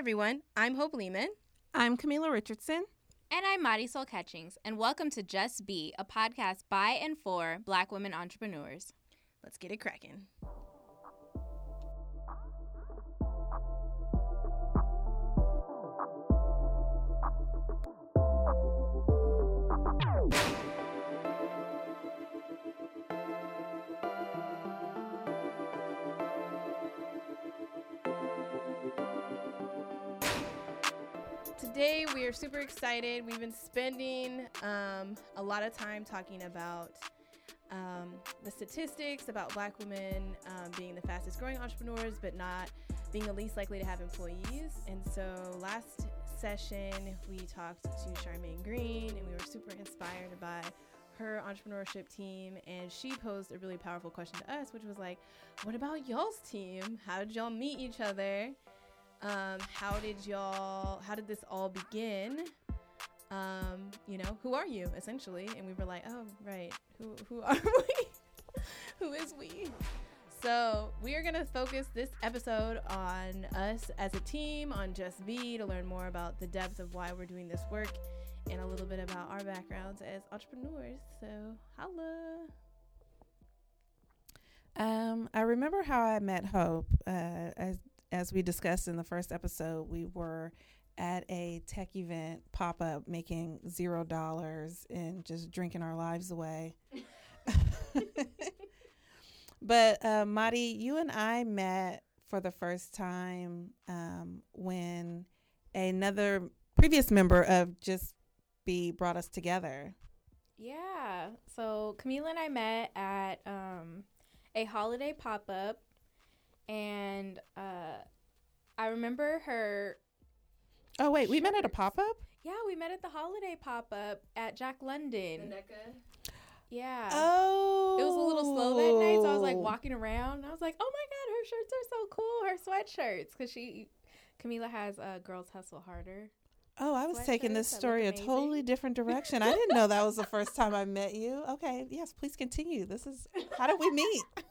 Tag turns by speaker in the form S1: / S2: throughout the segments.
S1: everyone. I'm Hope Lehman.
S2: I'm Kamilah Richardson.
S3: And I'm Marisol Catchings, and welcome to Just Be, a podcast by and for Black women entrepreneurs.
S1: Let's get it cracking. Today we are super excited. We've been spending um, a lot of time talking about um, the statistics about black women um, being the fastest growing entrepreneurs, but not being the least likely to have employees. And so last session, we talked to Charmaine Green, and we were super inspired by her entrepreneurship team. And she posed a really powerful question to us, which was like, What about y'all's team? How did y'all meet each other? Um, how did y'all, how did this all begin? um, you know, who are you essentially? And we were like, oh, right, who who are we? who is we? So we are gonna focus this episode on us as a team, on Just Be, to learn more about the depth of why we're doing this work, and a little bit about our backgrounds as entrepreneurs. So holla.
S2: Um, I remember how I met Hope. Uh, as as we discussed in the first episode, we were at a tech event pop up making zero dollars and just drinking our lives away. but uh, Mari, you and I met for the first time um, when another previous member of Just Be brought us together.
S3: Yeah. So Kamilah and I met at um, a holiday pop up, and uh, I remember her
S2: Oh wait, we met at a pop up.
S3: Yeah, we met at the holiday pop up at Jack London. Yeah.
S2: Oh.
S3: It was a little slow that night, so I was like walking around. And I was like, "Oh my god, her shirts are so cool! Her sweatshirts!" Because she, Kamilah has a uh, "Girls Hustle Harder."
S2: Oh, I was taking this story a totally different direction. I didn't know that was the first time I met you. Okay, yes, please continue. This is how did we meet?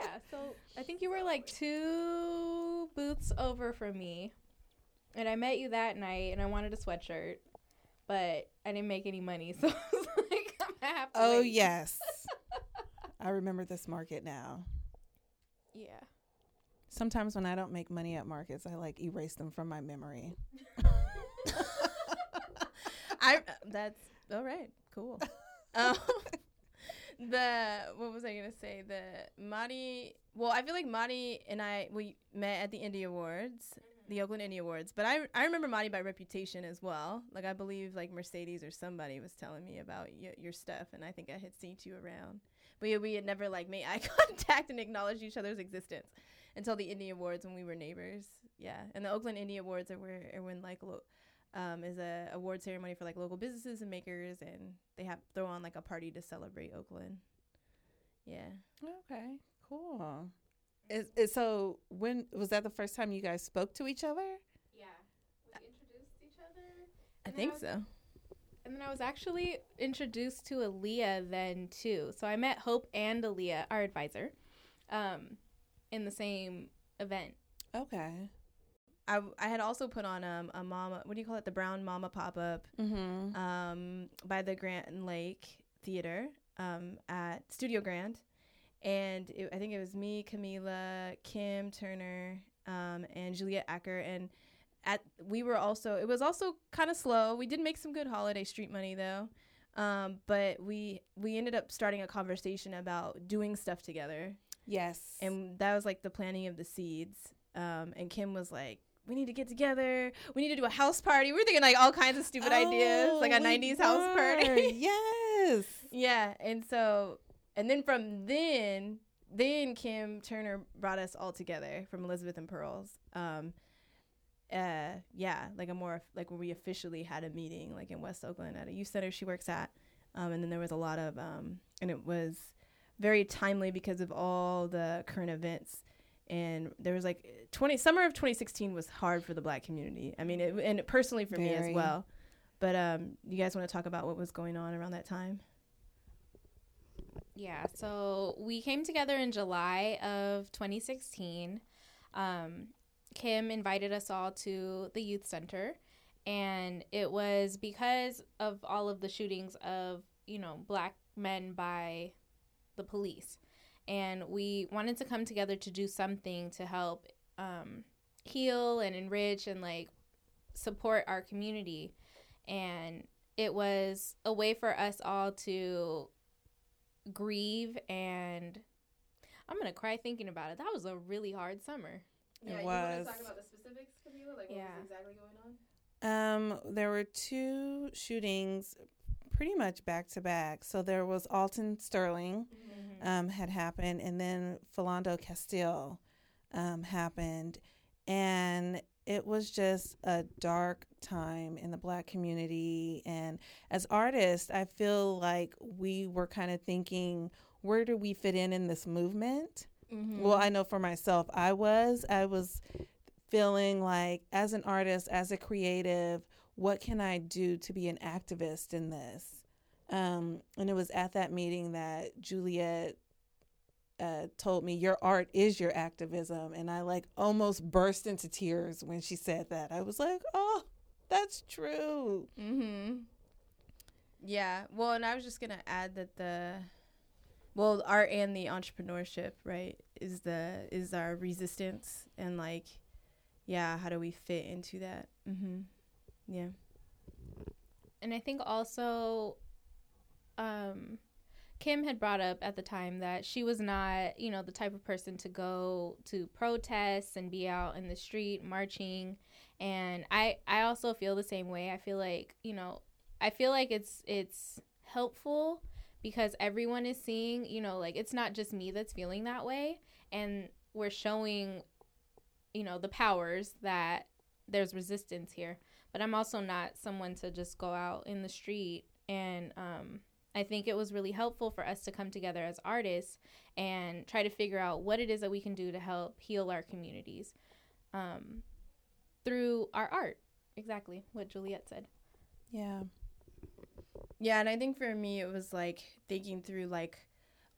S3: Yeah. So I think you were like two booths over from me, and I met you that night, and I wanted a sweatshirt, but I didn't make any money, so I was like, I'm gonna have to
S2: Oh
S3: wait.
S2: yes, I remember this market now.
S3: Yeah.
S2: Sometimes when I don't make money at markets, I like erase them from my memory.
S1: I that's all right. Cool. um, the what was I gonna say? The Mari. Well, I feel like Mari and I we met at the Indie Awards, the mm-hmm. Oakland Indie Awards. But I I remember Mari by reputation as well. Like I believe like Mercedes or somebody was telling me about y- your stuff, and I think I had seen you around. But yeah, we had never like made eye contact and acknowledged each other's existence until the Indie Awards when we were neighbors. Yeah, and the Oakland Indie Awards are where are when like lo- um, is a award ceremony for like local businesses and makers, and they have throw on like a party to celebrate Oakland. Yeah,
S2: Okay, cool. Is, is so when was that the first time you guys spoke to each other?
S3: Yeah. We introduced each other.
S1: I
S3: And then
S1: think
S3: was-
S1: so.
S3: And then I was actually introduced to Aylah then too. So I met Hope and Aylah, our advisor, um, in the same event.
S2: Okay.
S1: I, I had also put on um, a mama. What do you call it? The Brown Mama pop up
S2: Mm-hmm.
S1: um, by the Grand Lake Theater um, at Studio Grand, and it, I think it was me, Kamilah, Kim Turner, um, and Juliette Acker, and at we were also it was also kind of slow. We did make some good holiday street money though, um, but we we ended up starting a conversation about doing stuff together,
S2: yes.
S1: and that was like the planting of the seeds. Um, and Kim was like. We need to get together. We need to do a house party. We were thinking like all kinds of stupid ideas, like a
S2: Oh, we
S1: '90s house party.
S2: yes.
S1: Yeah, and so and then from then then Kim Turner brought us all together from Elizabeth and Pearls. Um uh yeah, like a more like where we officially had a meeting like in West Oakland at a youth center she works at. Um and then there was a lot of um and it was very timely because of all the current events and there was like 20 summer of 2016 was hard for the black community. I mean, it, and personally for me as well. But um, you guys want to talk about what was going on around that time?
S3: Yeah, so we came together in July of 2016. Um, Kim invited us all to the youth center, and it was because of all of the shootings of you know black men by the police, and we wanted to come together to do something to help um, heal and enrich and like support our community, and it was a way for us all to grieve and I'm gonna cry thinking about it. That was a really hard summer.
S2: Yeah, It you wanna was.
S1: talk about the specifics, Kamilah? Like, what
S3: Yeah.
S1: was exactly going on?
S2: Um, there were two shootings pretty much back to back. So there was Alton Sterling um, had happened, and then Philando Castile um, happened. And it was just a dark time in the black community. And as artists, I feel like we were kind of thinking, where do we fit in in this movement?
S1: Mm-hmm.
S2: Well, I know for myself, I was. I was feeling like, as an artist, as a creative, what can I do to be an activist in this? Um, and it was at that meeting that Juliette uh, told me, Your art is your activism. And I like almost burst into tears when she said that. I was like, Oh, that's true.
S1: Mm-hmm. Yeah. Well, and I was just gonna add that the, well, art and the entrepreneurship, right, is the is our resistance and like, yeah, how do we fit into that? Mm-hmm. Yeah.
S3: And I think also um Kim had brought up at the time that she was not, you know, the type of person to go to protests and be out in the street marching. And I I also feel the same way. I feel like, you know, I feel like it's it's helpful because everyone is seeing, you know, like it's not just me that's feeling that way and we're showing you know, the powers that there's resistance here. But I'm also not someone to just go out in the street and um I think it was really helpful for us to come together as artists and try to figure out what it is that we can do to help heal our communities um, through our art. Exactly what Juliette said.
S2: Yeah.
S1: Yeah, and I think for me it was like thinking through like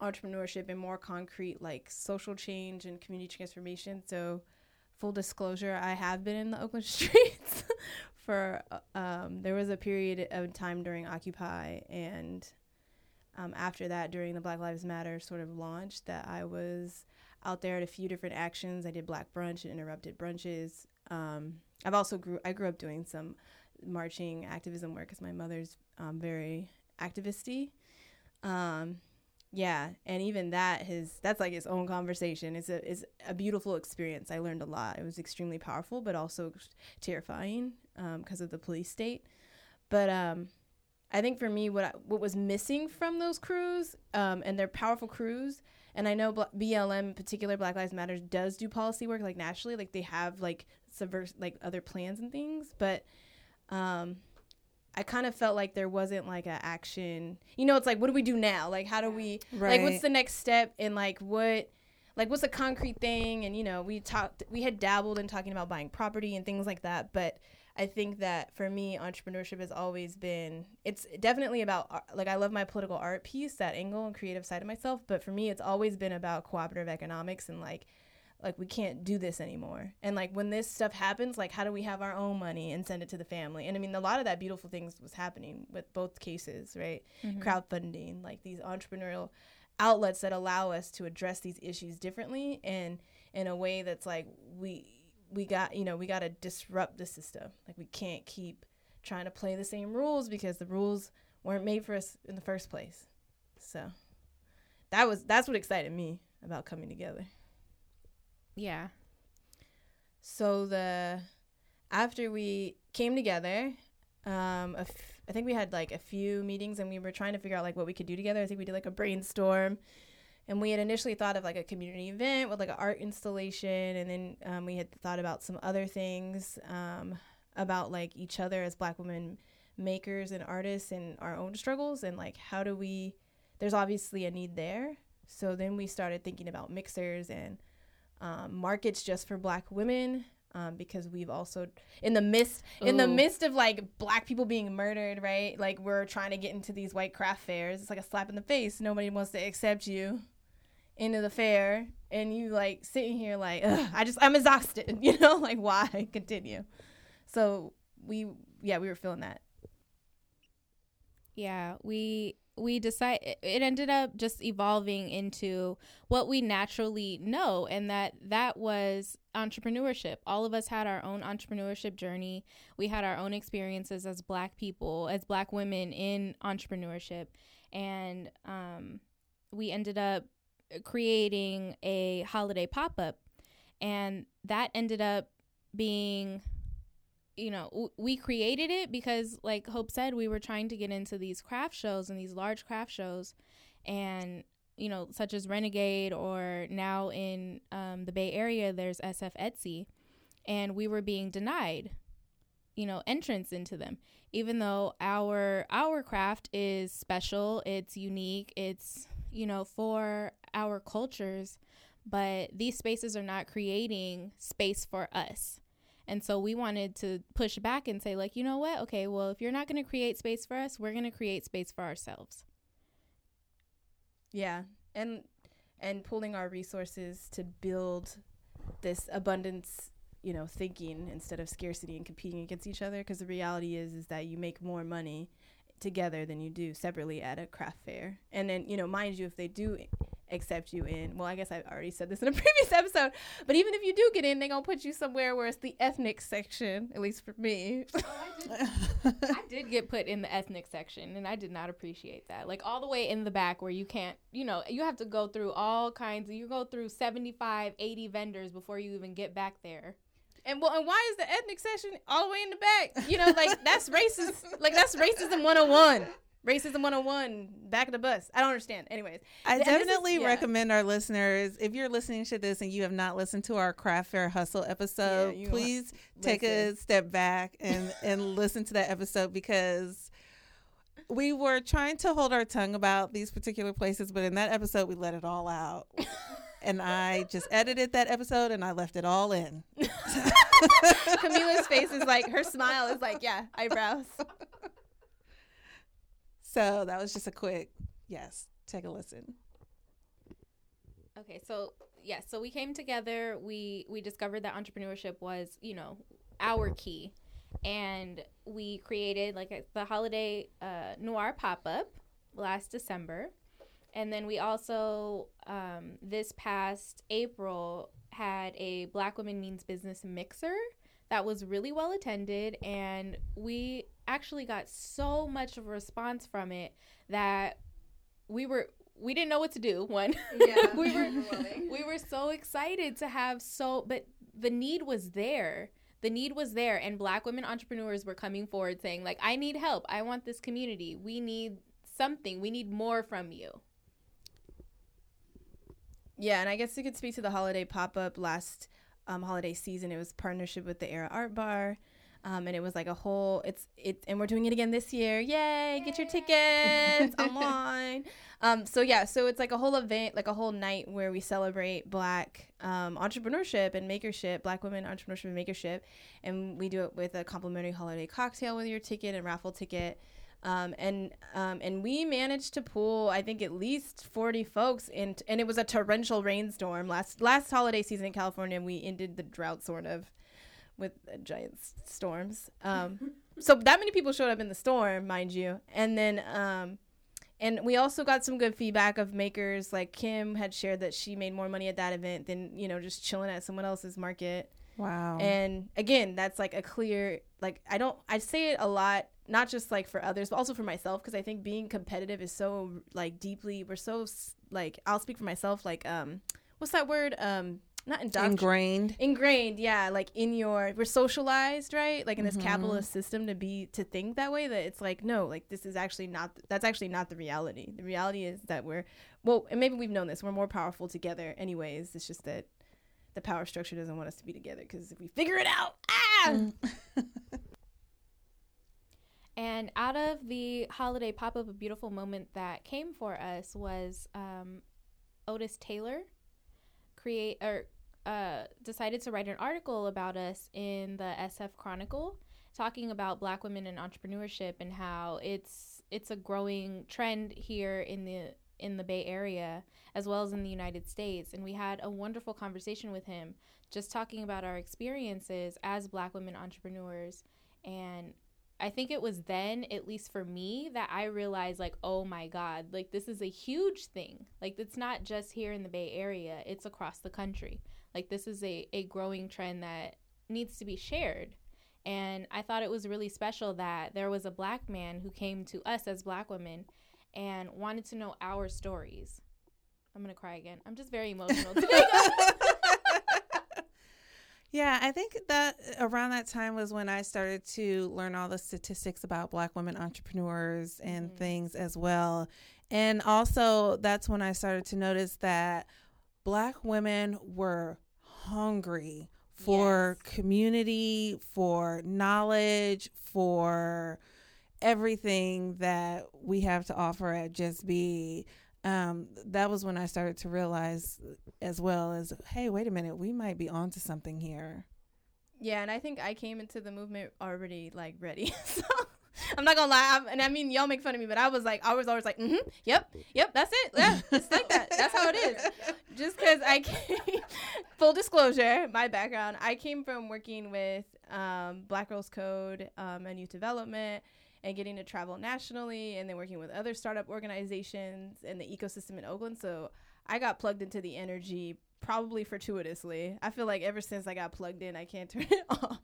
S1: entrepreneurship and more concrete like social change and community transformation. So, full disclosure, I have been in the Oakland streets for uh, um there was a period of time during Occupy and um, after that during the Black Lives Matter sort of launch that I was out there at a few different actions. I did Black Brunch and interrupted brunches. Um, I've also grew I grew up doing some marching activism work because my mother's um, very activisty. Um, yeah, and even that his that's like his own conversation. It's a it's a beautiful experience. I learned a lot. It was extremely powerful, but also terrifying because of the police state. But um, I think for me, what I, what was missing from those crews, um, and they're powerful crews, and I know BLM in particular, Black Lives Matter, does do policy work like nationally, like they have like subvert like other plans and things, but um, I kind of felt like there wasn't like an action. You know, it's like what do we do now? Like how do we
S2: Right.
S1: like what's the next step and like what like what's a concrete thing and you know we talked we had dabbled in talking about buying property and things like that but i think that for me entrepreneurship has always been it's definitely about like i love my political art piece that angle and creative side of myself but for me it's always been about cooperative economics and like like we can't do this anymore. And like when this stuff happens like how do we have our own money and send it to the family? And i mean a lot of that beautiful things was happening with both cases right? Mm-hmm. Crowdfunding like these entrepreneurial outlets that allow us to address these issues differently and in a way that's like we we got you know we got to disrupt the system. Like we can't keep trying to play the same rules because the rules weren't made for us in the first place. So that was that's what excited me about coming together
S3: Yeah.
S1: so the after we came together um f- i think we had like a few meetings and we were trying to figure out like what we could do together. I think we did like a brainstorm. And we had initially thought of like a community event with like an art installation. And then um, we had thought about some other things um, about like each other as black women makers and artists and our own struggles and like how do we there's obviously a need there. So then we started thinking about mixers and um, markets just for black women um, because we've also in the midst in the midst of like black people being murdered right? Like we're trying to get into these white craft fairs. It's like a slap in the face. Nobody wants to accept you into the fair and you like sitting here like Ugh, I just I'm exhausted, you know, like why? Continue? So we yeah, we were feeling that.
S3: Yeah, we we decide it ended up just evolving into what we naturally know and that that was entrepreneurship. All of us had our own entrepreneurship journey. We had our own experiences as black people as black women in entrepreneurship. And um, we ended up creating a holiday pop-up. And that ended up being you know, w- we created it because, like Hope said, we were trying to get into these craft shows and these large craft shows, and you know, such as Renegade or now in um, the Bay Area, there's SF Etsy, and we were being denied, you know, entrance into them, even though our our craft is special, it's unique, it's you know for our cultures, but these spaces are not creating space for us and so we wanted to push back and say, like, you know what? Okay, well, if you're not going to create space for us, we're going to create space for ourselves.
S1: Yeah. And and pulling our resources to build this abundance, you know, thinking instead of scarcity and competing against each other because the reality is is that you make more money together than you do separately at a craft fair. And then, you know, mind you, if they do accept you in. Well, I guess I already said this in a previous episode, but even if you do get in, they're gonna put you somewhere where it's the ethnic section, at least for me.
S3: Oh, I, did, I did get put in the ethnic section, and I did not appreciate that. Like all the way in the back where you can't, you know, you have to go through all kinds. Of, you go through 75, 80 vendors before you even get back there.
S1: And well, and why is the ethnic section all the way in the back? You know, like that's racist. Like that's racism 101. Racism 101, back of the bus. I don't understand. Anyways,
S2: I definitely is, yeah. recommend our listeners, if you're listening to this and you have not listened to our craft fair hustle episode, yeah, please take a step back and, and listen to that episode because we were trying to hold our tongue about these particular places, but in that episode, we let it all out. and I just edited that episode and I left it all in.
S1: Kamilah's face is like, her smile is like, yeah, eyebrows.
S2: So that was just a quick yes. Take a listen.
S3: Okay, so yeah, so we came together. We we discovered that entrepreneurship was you know our key, and we created like a, the holiday uh, noir pop up last December, and then we also um, this past April had a Black Women Means Business mixer that was really well attended and we actually got so much of a response from it that we were we didn't know what to do one. Yeah. We were we were so excited to have so but the need was there. The need was there and black women entrepreneurs were coming forward saying like i need help. I want this community. We need something. We need more from you.
S1: Yeah and i guess you could speak to the holiday pop-up last um, holiday season. It was partnership with the Era Art Bar. Um, and it was like a whole it's it and we're doing it again this year. Yay, yay. get your tickets. Online um, so yeah so it's like a whole event like a whole night where we celebrate black um, entrepreneurship and makership black women entrepreneurship and makership. And we do it with a complimentary holiday cocktail with your ticket and raffle ticket. Um, and um, and we managed to pull I think at least 40 folks in and it was a torrential rainstorm. Last last holiday season in California and we ended the drought sort of with giant storms. Um, so that many people showed up in the storm mind you. And then um, and we also got some good feedback of makers like Kim had shared that she made more money at that event than you know just chilling at someone else's market.
S2: Wow.
S1: And again that's like a clear like I don't I say it a lot not just like for others but also for myself because i think being competitive is so like deeply we're so like i'll speak for myself like um what's that word? Um not
S2: ingrained.
S1: Ingrained yeah like in your we're socialized right? Like in this mm-hmm. capitalist system to be to think that way that it's like no like this is actually not that's actually not the reality. The reality is that we're well and maybe we've known this we're more powerful together anyways. It's just that the power structure doesn't want us to be together because if we figure it out ah! Mm.
S3: And out of the holiday pop up, a beautiful moment that came for us was um, Otis Taylor create or uh, decided to write an article about us in the SF Chronicle, talking about Black women and entrepreneurship and how it's it's a growing trend here in the in the Bay Area as well as in the United States. And we had a wonderful conversation with him, just talking about our experiences as Black women entrepreneurs. And I think it was then, at least for me, that I realized, like, oh my God, like, this is a huge thing. Like, it's not just here in the Bay Area, it's across the country. Like, this is a, a growing trend that needs to be shared. And I thought it was really special that there was a black man who came to us as black women and wanted to know our stories. I'm going to cry again. I'm just very emotional today.
S2: Yeah, I think that around that time was when I started to learn all the statistics about Black women entrepreneurs and
S3: Mhm.
S2: things as well. And also, that's when I started to notice that Black women were hungry for
S3: Yes.
S2: community, for knowledge, for everything that we have to offer at Just Be. Um, that was when I started to realize, as well as, hey, wait a minute, we might be onto something here.
S1: Yeah, and I think I came into the movement already like ready. so I'm not gonna lie, I'm, and I mean y'all make fun of me, but I was like, I was always like, mm-hmm, yep, yep, that's it, yeah, it's like that. That's how it is. Just because I came, full disclosure, my background, I came from working with um, Black Girls Code um, and youth development. And getting to travel nationally, and then working with other startup organizations and the ecosystem in Oakland. So I got plugged into the energy probably fortuitously. I feel like ever since I got plugged in, I can't turn it off.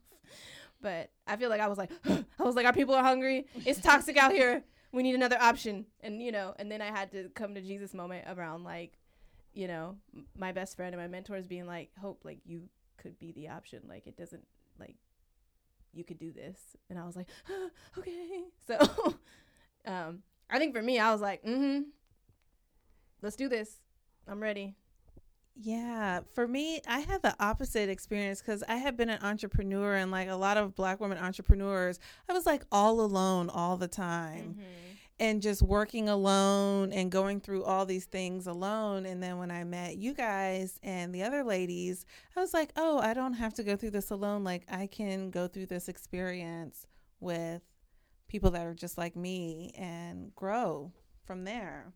S1: But I feel like I was like, I was like, our people are hungry. It's toxic out here. We need another option. And you know, and then I had to come to Jesus moment around like, you know, my best friend and my mentors being like, Hope, like you could be the option. Like it doesn't like you could do this. And I was like, okay. So, um, I think for me, I was like, mm-hmm. Let's do this. I'm ready.
S2: Yeah, for me, I had the opposite experience because I had been an entrepreneur and like a lot of black women entrepreneurs, I was like all alone all the time
S3: Mhm.
S2: and just working alone and going through all these things alone. And then when I met you guys and the other ladies, I was like, oh, I don't have to go through this alone. Like I can go through this experience with people that are just like me and grow from there.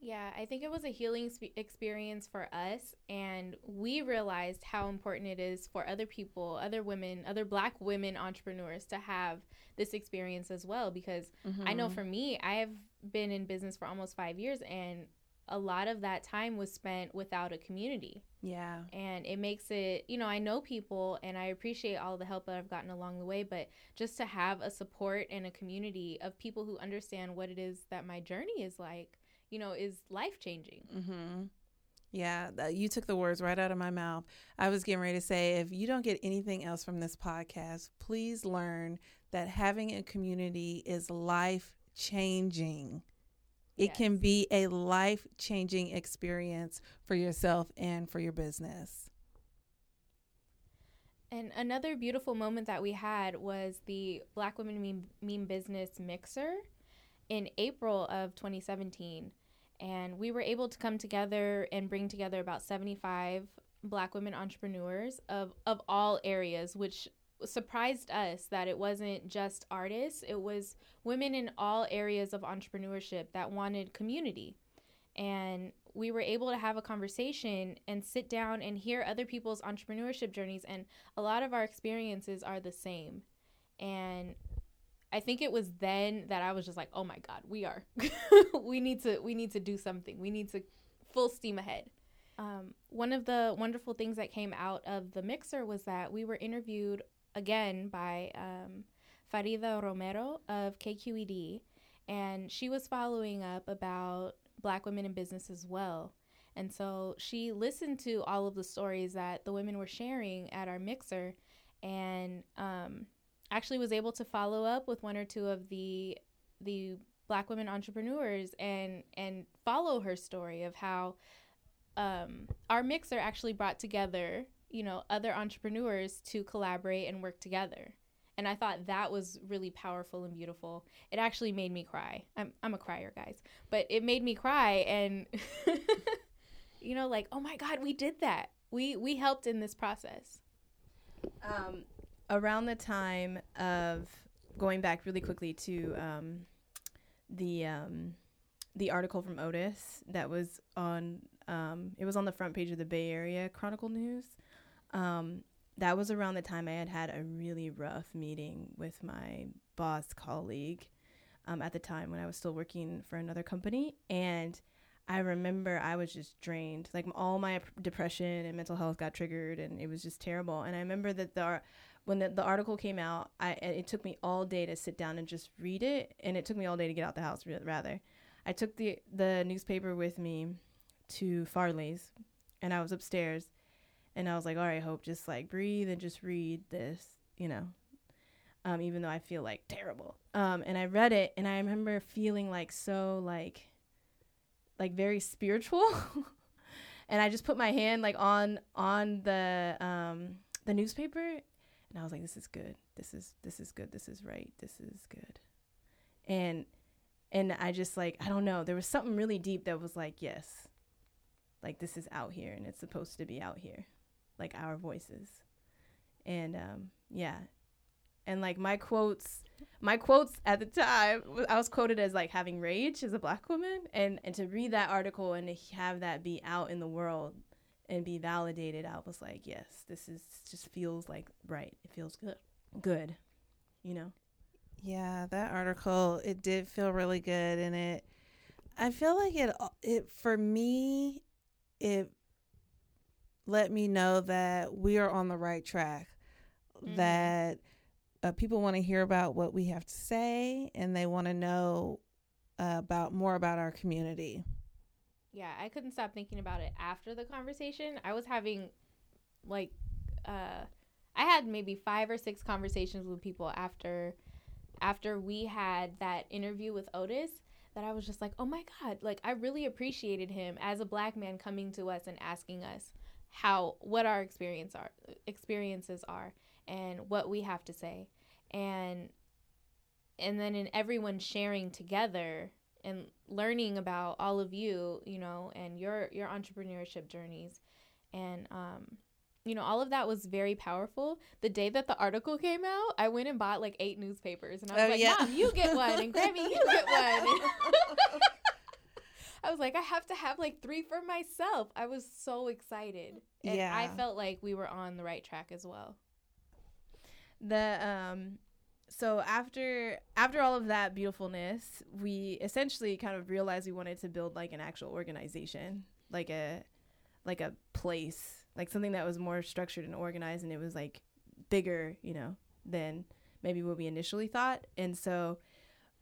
S3: Yeah, I think it was a healing spe- experience for us, and we realized how important it is for other people, other women, other black women entrepreneurs to have this experience as well. Because I know mm-hmm. for me, I have been in business for almost five years, and a lot of that time was spent without a community.
S2: Yeah.
S3: And it makes it, you know, I know people and I appreciate all the help that I've gotten along the way, but just to have a support and a community of people who understand what it is that my journey is like, you know, is life changing.
S2: Mm-hmm. Yeah, you took the words right out of my mouth. I was getting ready to say if you don't get anything else from this podcast, please learn that having a community is life changing. It can be a life changing experience for yourself and for your business.
S3: And another beautiful moment that we had was the Black Women Mean, mean Business Mixer in April of 2017. And we were able to come together and bring together about 75 Black women entrepreneurs of, of all areas, which surprised us that it wasn't just artists, it was women in all areas of entrepreneurship that wanted community. And we were able to have a conversation and sit down and hear other people's entrepreneurship journeys. And a lot of our experiences are the same. And I think it was then that I was just like, "Oh my God, we are, we need to, we need to do something. We need to full steam ahead." Um, one of the wonderful things that came out of the mixer was that we were interviewed again by um, Farida Romero of KQED, and she was following up about Black women in business as well. And so she listened to all of the stories that the women were sharing at our mixer, and um, actually was able to follow up with one or two of the the Black women entrepreneurs and and follow her story of how um, our mixer actually brought together you know other entrepreneurs to collaborate and work together. And i thought that was really powerful and beautiful. It actually made me cry. I'm, I'm a crier guys. But it made me cry and you know like oh my god we did that. We we helped in this process.
S1: Um, around the time of going back really quickly to um, the um, the article from Otis that was on um, it was on the front page of the Bay Area Chronicle News. Um, that was around the time I had had a really rough meeting with my boss colleague um, at the time when I was still working for another company. And I remember I was just drained. Like all my depression and mental health got triggered, and it was just terrible. And I remember that the when the, the article came out, I it took me all day to sit down and just read it, and it took me all day to get out the house. Rather, I took the the newspaper with me to Farley's, and I was upstairs, and I was like, "All right, Hope, just like breathe and just read this," you know. Um, even though I feel like terrible. Um, and I read it, and I remember feeling like so like, like very spiritual. and I just put my hand like on on the um the newspaper and I was like, this is good. This is this is good. This is right. This is good. And and I just like I don't know. There was something really deep that was like, yes, like this is out here and it's supposed to be out here, like our voices. And um, yeah, and like my quotes, my quotes at the time, I was quoted as like having rage as a black woman, and and to read that article and to have that be out in the world and be validated, I was like, yes, this is just feels like right. It feels good. Good. You know?
S2: Yeah, that article, it did feel really good and it I feel like it it for me it let me know that we are on the right track. Mm-hmm. That uh, people want to hear about what we have to say and they want to know uh, about more about our community
S3: yeah, I couldn't stop thinking about it after the conversation. I was having like uh I had maybe 5 or 6 conversations with people after after we had that interview with Otis that I was just like, "Oh my god, like I really appreciated him as a black man coming to us and asking us how what our experience are experiences are and what we have to say." And and then in everyone sharing together and learning about all of you, you know, and your your entrepreneurship journeys. And um you know, all of that was very powerful. The day that the article came out, I went and bought like eight newspapers and I was oh, like, yeah. "Mom, you get one and Grammy, you get one." I was like, I have to have like three for myself. I was so excited. And yeah. I felt like we were on the right track as well.
S1: The um so after after all of that beautifulness, we essentially kind of realized we wanted to build like an actual organization, like a like a place, like something that was more structured and organized, and it was like bigger, you know, than maybe what we initially thought. And so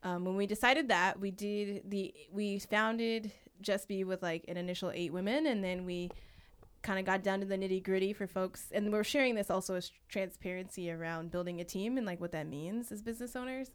S1: um, when we decided that, we did the we founded Just Be with like an initial eight women, and then we kind of got down to the nitty gritty for folks. And we're sharing this also as transparency around building a team and like what that means as business owners.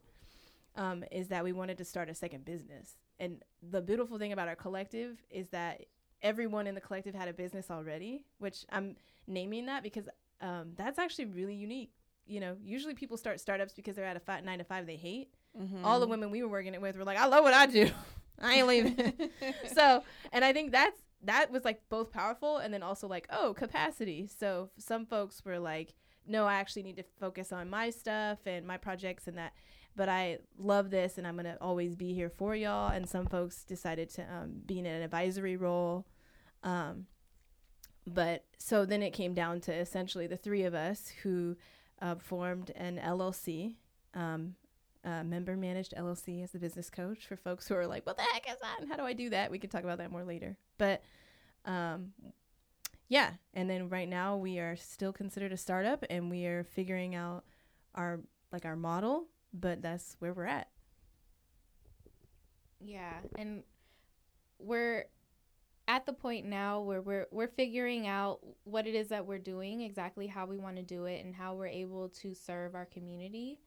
S1: Um, is that we wanted to start a second business. And the beautiful thing about our collective is that everyone in the collective had a business already, which I'm naming that because um, that's actually really unique. You know, usually people start startups because they're at a five, nine to five they hate. Mm-hmm. All the women we were working it with were like, I love what I do. I ain't leaving. so, and I think that's that was like both powerful and then also like oh capacity so some folks were like no i actually need to focus on my stuff and my projects and that but i love this and i'm going to always be here for y'all and some folks decided to um, be in an advisory role um, but so then it came down to essentially the three of us who uh, formed an llc um, uh, member managed LLC as the business coach for folks who are like, what the heck is that? And how do I do that? We can talk about that more later. But um, yeah, and then right now we are still considered a startup and we are figuring out our like our model, but that's where we're at.
S3: Yeah, and we're at the point now where we're we're figuring out what it is that we're doing, exactly how we want to do it and how we're able to serve our community.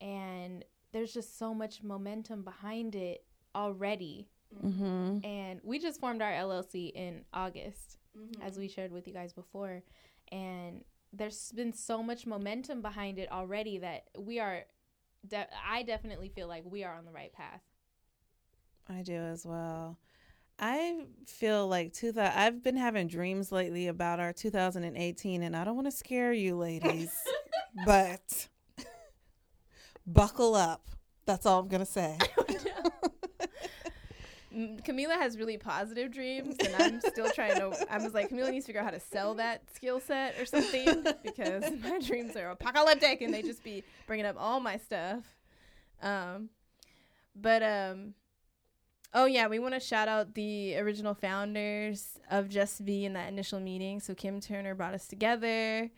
S3: And there's just so much momentum behind it already. Mm-hmm. And we just formed our LLC in August, mm-hmm. as we shared with you guys before. And there's been so much momentum behind it already that we are, de- I definitely feel like we are on the right path.
S2: I do as well. I feel like two thousand. I've been having dreams lately about our 2018, and I don't want to scare you, ladies, but buckle up. That's all I'm gonna say.
S1: Kamilah has really positive dreams, and I'm still trying to. I was like, Kamilah needs to figure out how to sell that skill set or something because my dreams are apocalyptic, and they just be bringing up all my stuff. Um, but um, oh yeah, we want to shout out the original founders of Just Be in that initial meeting. So Kim Turner brought us together.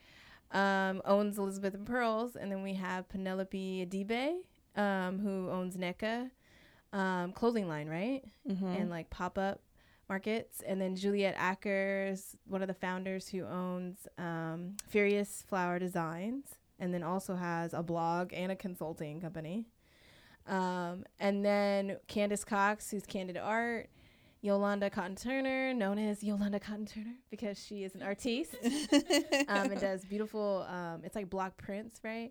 S1: Um, owns Elizabeth and Pearls, and then we have Penelope Adibe, um, who owns Nneka um, clothing line, right?
S2: Mm-hmm.
S1: And like pop up markets. And then Juliette Ackers, one of the founders who owns um, Furious Flower Designs, and then also has a blog and a consulting company. Um, and then Candice Cox, who's Candid Art. Yolanda Cotton Turner, known as Yolanda Cotton Turner because she is an artiste um, and does beautiful, um, it's like block prints, right?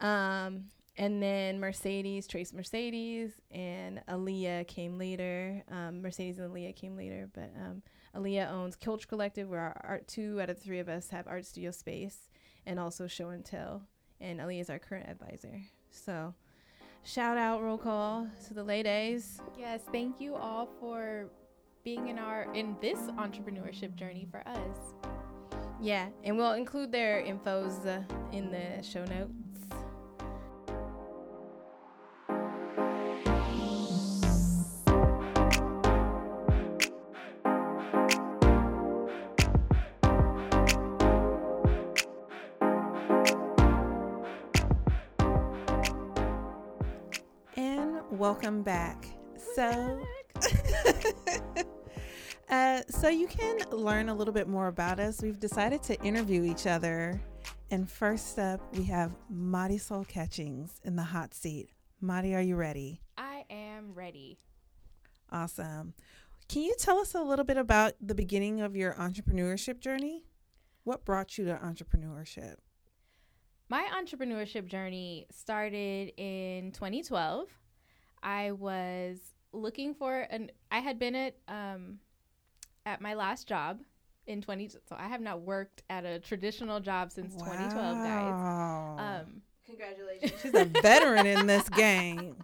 S1: Um, and then Mercedes, Tres Mercedes, and Aylah came later. Um, Mercedes and Aylah came later, but um, Aylah owns Qulture Collective, where our art two out of the three of us have art studio space, and also Show and Tell. And Aylah is our current advisor. So, shout out, roll call to the ladies.
S3: Yes, thank you all for being in our in this entrepreneurship journey for us.
S1: Yeah, and we'll include their infos uh, in the show notes.
S2: Welcome back. So, uh, so you can learn a little bit more about us. We've decided to interview each other. And first up, we have Marisol Catchings in the hot seat. Madi, are you ready?
S3: I am ready.
S2: Awesome. Can you tell us a little bit about the beginning of your entrepreneurship journey? What brought you to entrepreneurship?
S3: My entrepreneurship journey started in 2012. I was looking for an I had been at um at my last job in 20 so I have not worked at a traditional job since 2012 guys.
S2: Wow.
S3: Um
S1: Congratulations.
S2: She's a veteran in this game.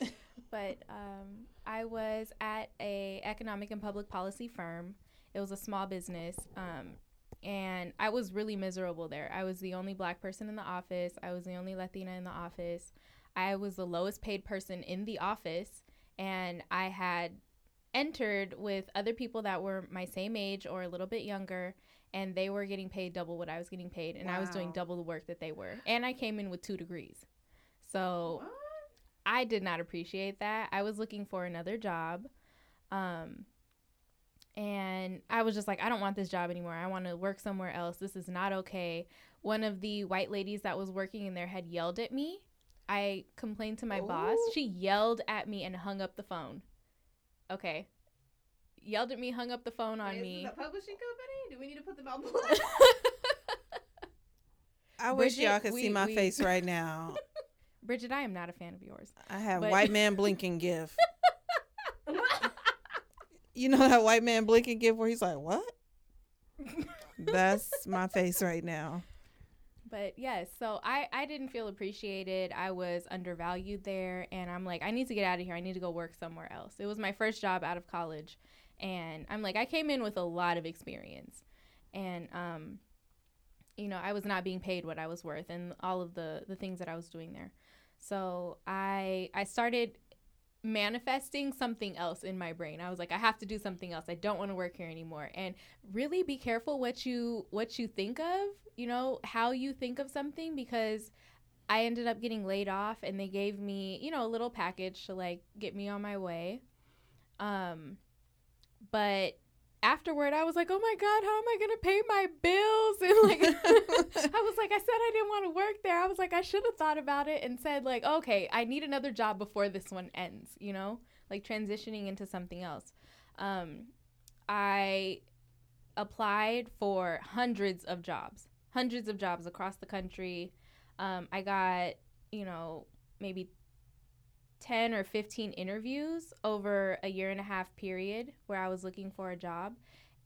S3: but um, I was at a economic and public policy firm. It was a small business, um, and I was really miserable there. I was the only black person in the office. I was the only Latina in the office. I was the lowest paid person in the office, and I had entered with other people that were my same age or a little bit younger and they were getting paid double what I was getting paid and I was doing double the work that they were. And I came in with 2 degrees. So I did not appreciate that. I was looking for another job. Um, and I was just like, I don't want this job anymore. I want to work somewhere else. This is not okay. One of the white ladies that was working in there had yelled at me. I complained to my boss.
S2: Oh.
S3: She yelled at me and hung up the phone. Okay. Yelled at me, hung up the phone on me.
S1: publishing company? Do we need to put them on blast?
S2: I wish
S3: Bridget,
S2: y'all could see my
S3: we-
S2: face right now.
S3: Bridget, I am not a fan of yours.
S2: I have
S3: But-
S2: white man blinking gif. You know that white man blinking gif where he's like, "What?" That's my face right now.
S3: But yes, so I I didn't feel appreciated. I was undervalued there, and I'm like, I need to get out of here. I need to go work somewhere else. It was my first job out of college, and I'm like, I came in with a lot of experience, and um, you know, I was not being paid what I was worth, and all of the the things that I was doing there. So I I started manifesting something else in my brain. I was like I have to do something else. I don't want to work here anymore. And really be careful what you what you think of, you know, how you think of something because I ended up getting laid off and they gave me, you know, a little package to like get me on my way. Um but afterward I was like, "Oh my god, how am I going to pay my bills?" And like I was like, I said I didn't want to work there. I was like, I should have thought about it and said like, "Okay, I need another job before this one ends," you know? Like transitioning into something else. Um I applied for hundreds of jobs, hundreds of jobs across the country. Um, I got, you know, maybe 10 or 15 interviews over a year and a half period where I was looking for a job.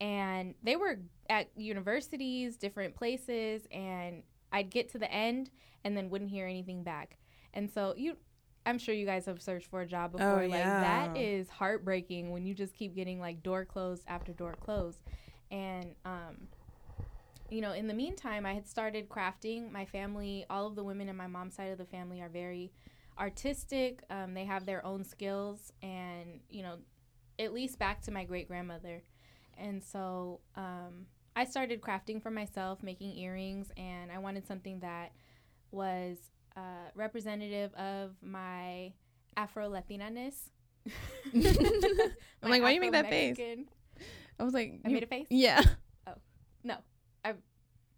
S3: And they were at universities, different places, and I'd get to the end and then wouldn't hear anything back. And so you I'm sure you guys have searched for a job before.
S2: Oh,
S3: like that is heartbreaking when you just keep getting like door closed after door closed. And um you know, in the meantime, I had started crafting. My family, all of the women in my mom's side of the family are very artistic. Um, they have their own skills, and you know, at least back to my great grandmother. And so um, I started crafting for myself, making earrings, and I wanted something that was uh, representative of my Afro Latina ness.
S1: I'm like, why do you make that face? I was like,
S3: I made a face.
S1: yeah.
S3: Oh, no. I-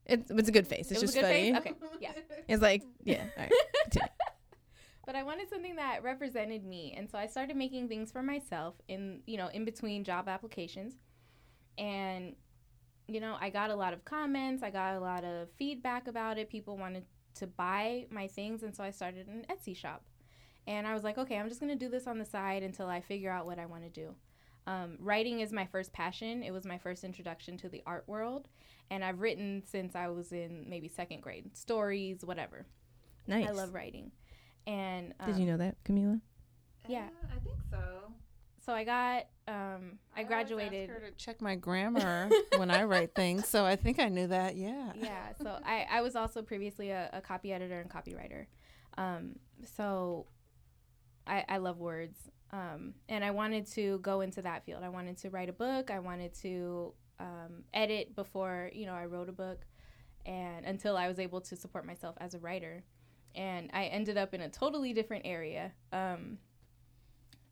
S1: It's, it's a good face. It's
S3: it
S1: just
S3: a good
S1: funny.
S3: face. Okay, yeah.
S1: It's like, yeah. All right.
S3: but I wanted something that represented me, and so I started making things for myself in you know in between job applications, and you know I got a lot of comments, I got a lot of feedback about it. People wanted to buy my things, and so I started an Etsy shop, and I was like, okay, I'm just gonna do this on the side until I figure out what I want to do. Um, writing is my first passion. It was my first introduction to the art world, and I've written since I was in maybe second grade, stories, whatever.
S1: Nice.
S3: I love writing. And um,
S1: Did you know that, Kamilah?
S3: Yeah.
S2: I think so.
S3: So I got um I graduated.
S2: her to check my grammar when I write things, so I think I knew that. Yeah.
S3: yeah. So I I was also previously a, a copy editor and copywriter. Um so I I love words. Um and I wanted to go into that field. I wanted to write a book. I wanted to um edit before, you know, I wrote a book and until I was able to support myself as a writer. And I ended up in a totally different area. Um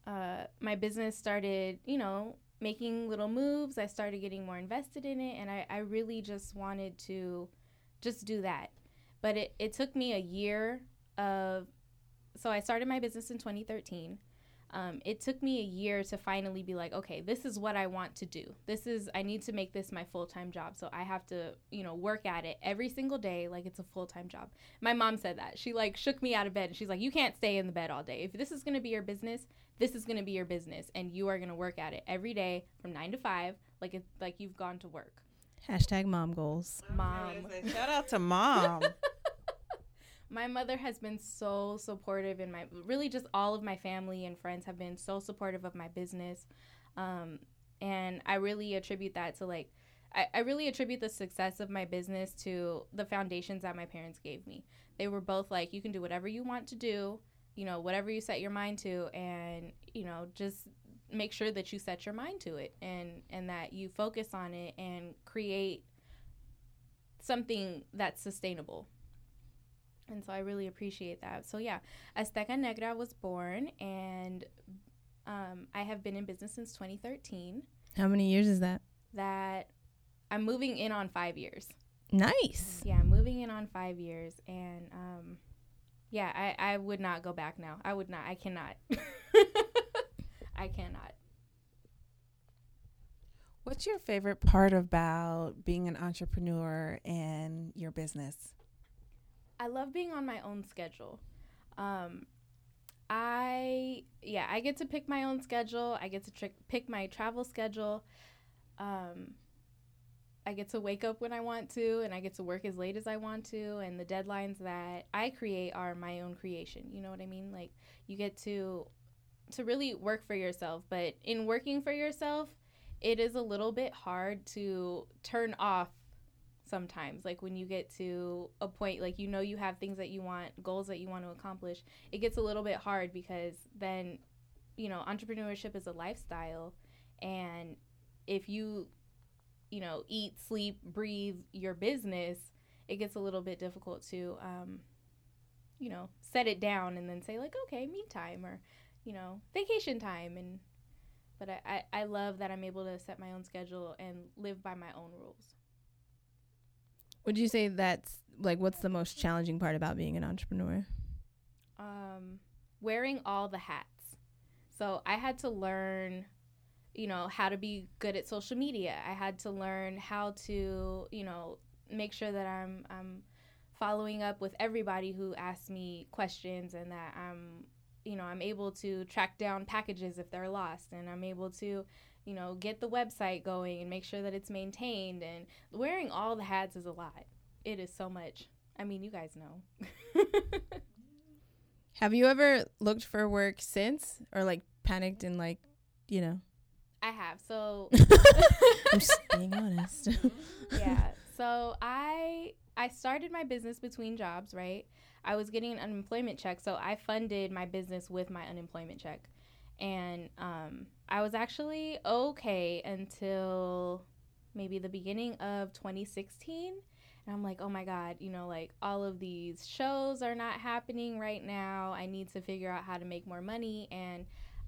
S3: uh, my business started, you know, making little moves. I started getting more invested in it, and I, I really just wanted to just do that. But it, it took me a year of, so I started my business in 2013. Um, it took me a year to finally be like, okay, this is what I want to do. This is, I need to make this my full time job. So I have to, you know, work at it every single day like it's a full time job. My mom said that. She like shook me out of bed and she's like, you can't stay in the bed all day. If this is going to be your business, this is going to be your business and you are going to work at it every day from 9 to 5 like it's like you've gone to work.
S1: Hashtag mom goals.
S3: Mom.
S2: Shout out to mom.
S3: my mother has been so supportive and my really just all of my family and friends have been so supportive of my business. Um, and i really attribute that to like I, I really attribute the success of my business to the foundations that my parents gave me. They were both like you can do whatever you want to do you know whatever you set your mind to and you know just make sure that you set your mind to it and and that you focus on it and create something that's sustainable and so I really appreciate that. So yeah, Azteca Negra was born, and um, I have been in business since 2013.
S1: How many years is that?
S3: That I'm moving in on five years.
S1: Nice.
S3: Yeah, I'm moving in on five years, and um, yeah, I I would not go back now. I would not. I cannot. I cannot.
S2: What's your favorite part about being an entrepreneur and your business?
S3: I love being on my own schedule. Um, I yeah, I get to pick my own schedule. I get to trick, pick my travel schedule. Um, I get to wake up when I want to, and I get to work as late as I want to. And the deadlines that I create are my own creation. You know what I mean? Like you get to to really work for yourself. But in working for yourself, it is a little bit hard to turn off sometimes like when you get to a point like you know you have things that you want goals that you want to accomplish it gets a little bit hard because then you know entrepreneurship is a lifestyle and if you you know eat sleep breathe your business it gets a little bit difficult to um you know set it down and then say like okay me time or you know vacation time and but I, I, I love that i'm able to set my own schedule and live by my own rules
S1: Would you say that's like what's the most challenging part about being an entrepreneur?
S3: um, wearing all the hats. So I had to learn, you know, how to be good at social media. I had to learn how to, you know, make sure that I'm I'm following up with everybody who asks me questions and that I'm, you know, I'm able to track down packages if they're lost and I'm able to, you know, get the website going and make sure that it's maintained and wearing all the hats is a lot. It is so much. I mean, you guys know.
S1: Have you ever looked for work since or like panicked and like, you know?
S3: I have. So
S1: I'm just being honest.
S3: yeah. So I I started my business between jobs, right? I was getting an unemployment check, so I funded my business with my unemployment check. And um, I was actually okay until maybe the beginning of 2016. And I'm like, oh my God, you know, like all of these shows are not happening right now. I need to figure out how to make more money. And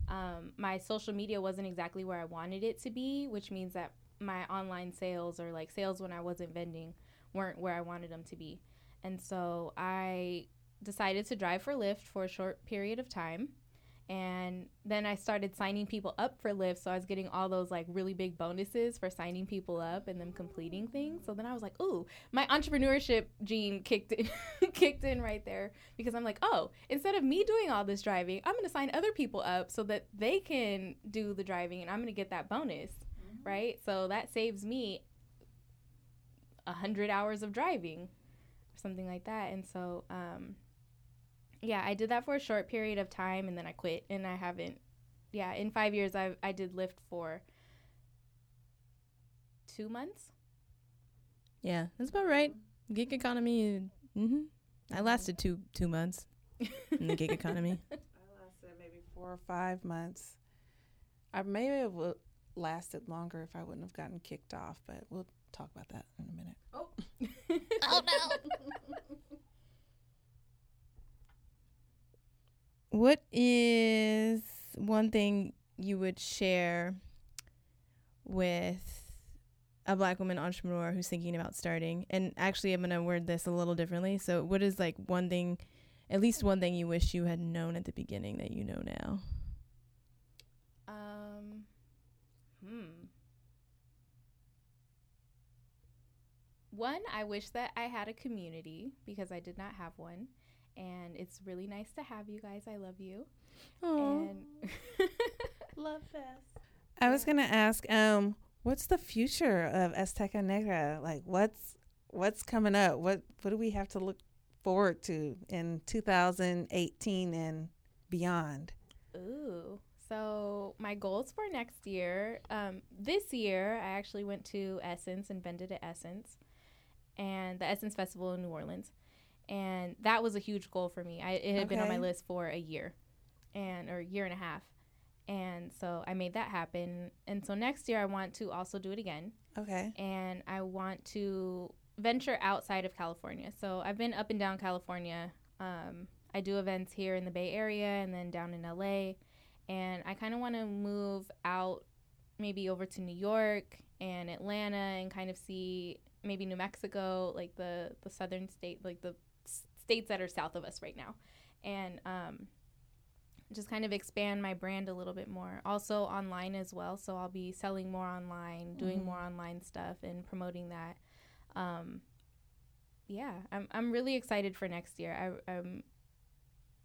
S3: um, my social media wasn't exactly where I wanted it to be, which means that my online sales or like sales when I wasn't vending weren't where I wanted them to be. And so I decided to drive for Lyft for a short period of time. And then I started signing people up for Lyft. So I was getting all those like really big bonuses for signing people up and them completing things. So then I was like, ooh, my entrepreneurship gene kicked in, kicked in right there because I'm like, oh, instead of me doing all this driving, I'm going to sign other people up so that they can do the driving and I'm going to get that bonus. Mm-hmm. Right. So that saves me a hundred hours of driving or something like that. And so, um, yeah, I did that for a short period of time and then I quit and I haven't yeah, in 5 years I I did Lyft for 2 months.
S1: Yeah, that's about right. Gig economy. Mm-hmm. I lasted two two months in the gig economy.
S2: I lasted maybe four or five months. I maybe have lasted longer if I wouldn't have gotten kicked off, but we'll talk about that in a minute.
S3: Oh,
S1: oh no. What is one thing you would share with a black woman entrepreneur who's thinking about starting? And actually, I'm going to word this a little differently. So, what is like one thing, at least one thing you wish you had known at the beginning that you know now?
S3: Um, hmm. One, I wish that I had a community because I did not have one and it's really nice to have you guys. I love you.
S1: Aww.
S3: And
S1: love fest.
S2: I was gonna ask, um, what's the future of Azteca Negra? Like, what's what's coming up? What what do we have to look forward to in 2018 and beyond?
S3: Ooh. So my goals for next year, um, this year I actually went to Essence and vended at Essence, and the Essence Festival in New Orleans and that was a huge goal for me. I, it had okay. been on my list for a year, and or a year and a half, and so I made that happen. And so next year I want to also do it again.
S2: Okay.
S3: And I want to venture outside of California. So I've been up and down California. Um, I do events here in the Bay Area and then down in LA, and I kind of want to move out, maybe over to New York and Atlanta, and kind of see maybe New Mexico, like the the southern state, like the states that are south of us right now, and um, just kind of expand my brand a little bit more. Also online as well, so I'll be selling more online, doing mm-hmm. more online stuff, and promoting that. Um, yeah, I'm I'm really excited for next year. I, I'm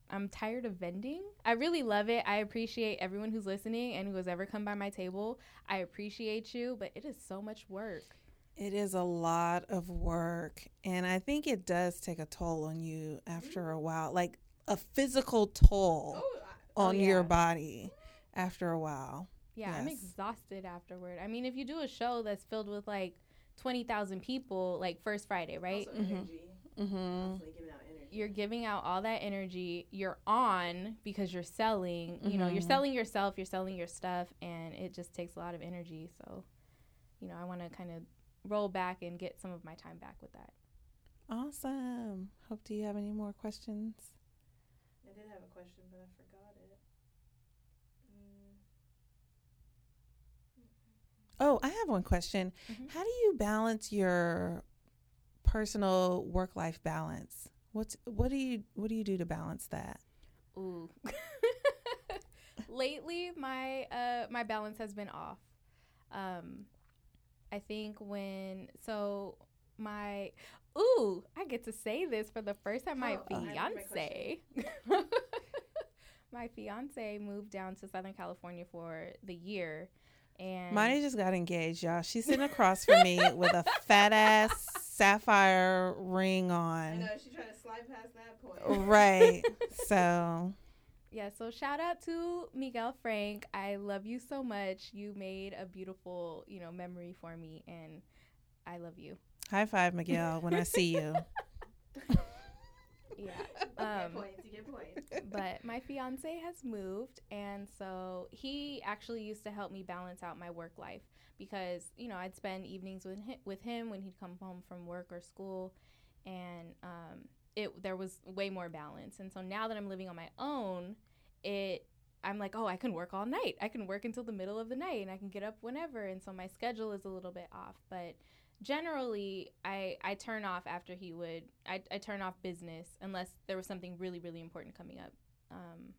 S3: I'm tired of vending. I really love it. I appreciate everyone who's listening and who has ever come by my table. I appreciate you, but it is so much work.
S2: It is a lot of work. And I think it does take a toll on you after a while, like a physical toll oh, on oh, yeah. your body after a while.
S3: Yeah, yes. I'm exhausted afterward. I mean, if you do a show that's filled with like 20,000 people, like First Friday, right?
S1: Also energy. Mm-hmm.
S3: You're giving out all that energy. You're on because you're selling. Mm-hmm. You know, you're mm-hmm. selling yourself, you're selling your stuff, and it just takes a lot of energy. So, you know, I want to kind of roll back and get some of my time back with that.
S2: Awesome. Hope, do you have any more questions?
S1: I did have a question, but I forgot it. Mm.
S2: Oh, I have one question. Mm-hmm. How do you balance your personal work life balance? What's what do you what do you do to balance that?
S3: Ooh. Lately, my uh my balance has been off. Um, I think when so my ooh, I get to say this for the first time. My oh, fiance, my, my fiance moved down to Southern California for the year, and
S2: Monty just got engaged, y'all. She's sitting across from me with a fat ass sapphire ring on.
S1: she's trying to slide past that point.
S2: Right. so
S3: Yeah, so shout out to Miguel Frank. I love you so much. You made a beautiful, you know, memory for me and I love you.
S2: high five, Miguel, when I see you.
S3: Yeah.
S1: get
S3: Um,
S1: points. You get points.
S3: but my fiance has moved and so he actually used to help me balance out my work life because you know i'd spend evenings with him, with him when he'd come home from work or school and um, it there was way more balance. And so now that i'm living on my own it i'm like oh i can work all night. I can work until the middle of the night and i can get up whenever. And so my schedule is a little bit off. But generally I, I turn off after he would I, I turn off business unless there was something really really important coming up um,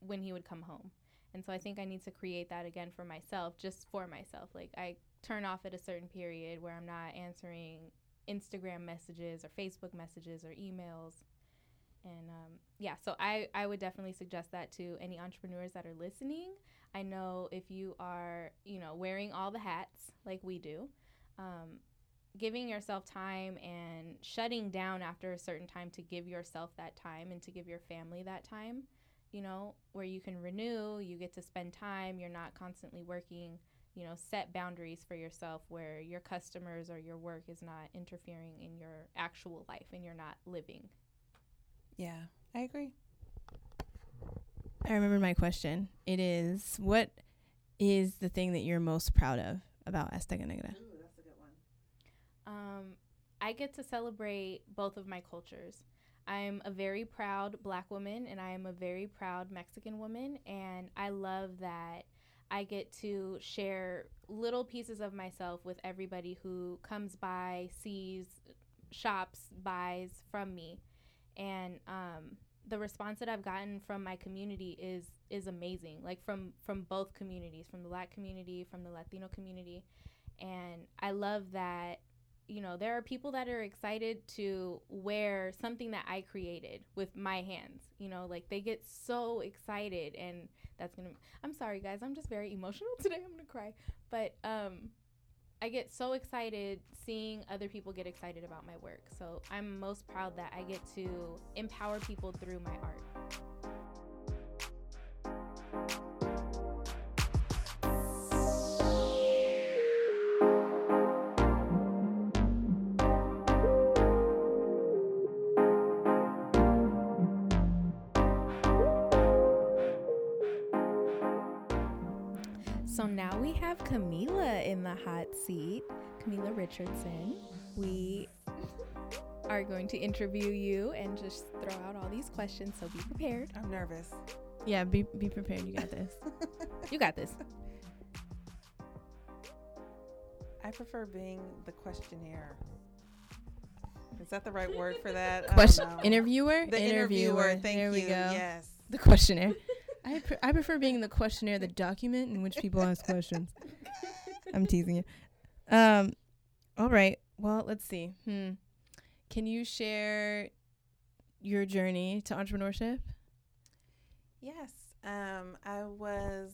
S3: when he would come home. And so i think i need to create that again for myself just for myself. Like i turn off at a certain period where i'm not answering instagram messages or facebook messages or emails. And um, yeah so I, I would definitely suggest that to any entrepreneurs that are listening. I know if you are you know wearing all the hats like we do um, giving yourself time and shutting down after a certain time to give yourself that time and to give your family that time, you know, where you can renew, you get to spend time, you're not constantly working, you know, set boundaries for yourself where your customers or your work is not interfering in your actual life and you're not living.
S2: Yeah, I agree.
S1: I remember my question. It is what is the thing that you're most proud of about Azteca Negra?
S3: Um, I get to celebrate both of my cultures. I'm a very proud black woman and I am a very proud Mexican woman. And I love that I get to share little pieces of myself with everybody who comes by, sees, shops, buys from me. And um, the response that I've gotten from my community is is amazing. Like from from both communities, from the black community, from the Latino community. And I love that you know, there are people that are excited to wear something that I created with my hands. You know, like they get so excited and that's going to I'm sorry guys, I'm just very emotional today. I'm going to cry. But um I get so excited seeing other people get excited about my work. So, I'm most proud that I get to empower people through my art. Seat, Kamilah Richardson. We are going to interview you and just throw out all these questions, so be prepared.
S2: I'm nervous.
S1: Yeah, be be prepared. You got this.
S3: You got this.
S2: I prefer being the questionnaire. Is that the right word for that?
S1: Question interviewer.
S2: The interviewer. Thank
S1: there
S2: you.
S1: we go.
S2: Yes.
S1: The questionnaire. I pre- I prefer being the questionnaire, the document in which people ask questions. I'm teasing you. Um, all right. Well, let's see. Hmm. Can you share your journey to entrepreneurship?
S2: Yes. Um, I was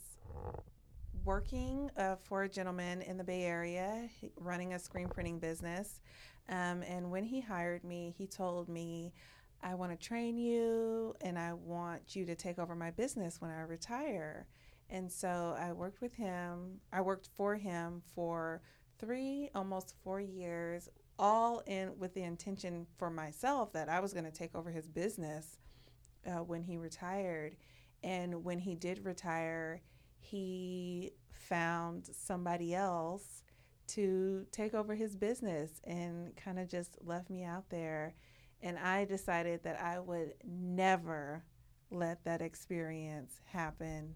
S2: working uh, for a gentleman in the Bay Area, running a screen printing business. Um, and when he hired me, he told me, I want to train you and I want you to take over my business when I retire. And so I worked with him, I worked for him for three, almost four years, all in with the intention for myself that I was going to take over his business uh, when he retired. And when he did retire, he found somebody else to take over his business and kind of just left me out there. And I decided that I would never let that experience happen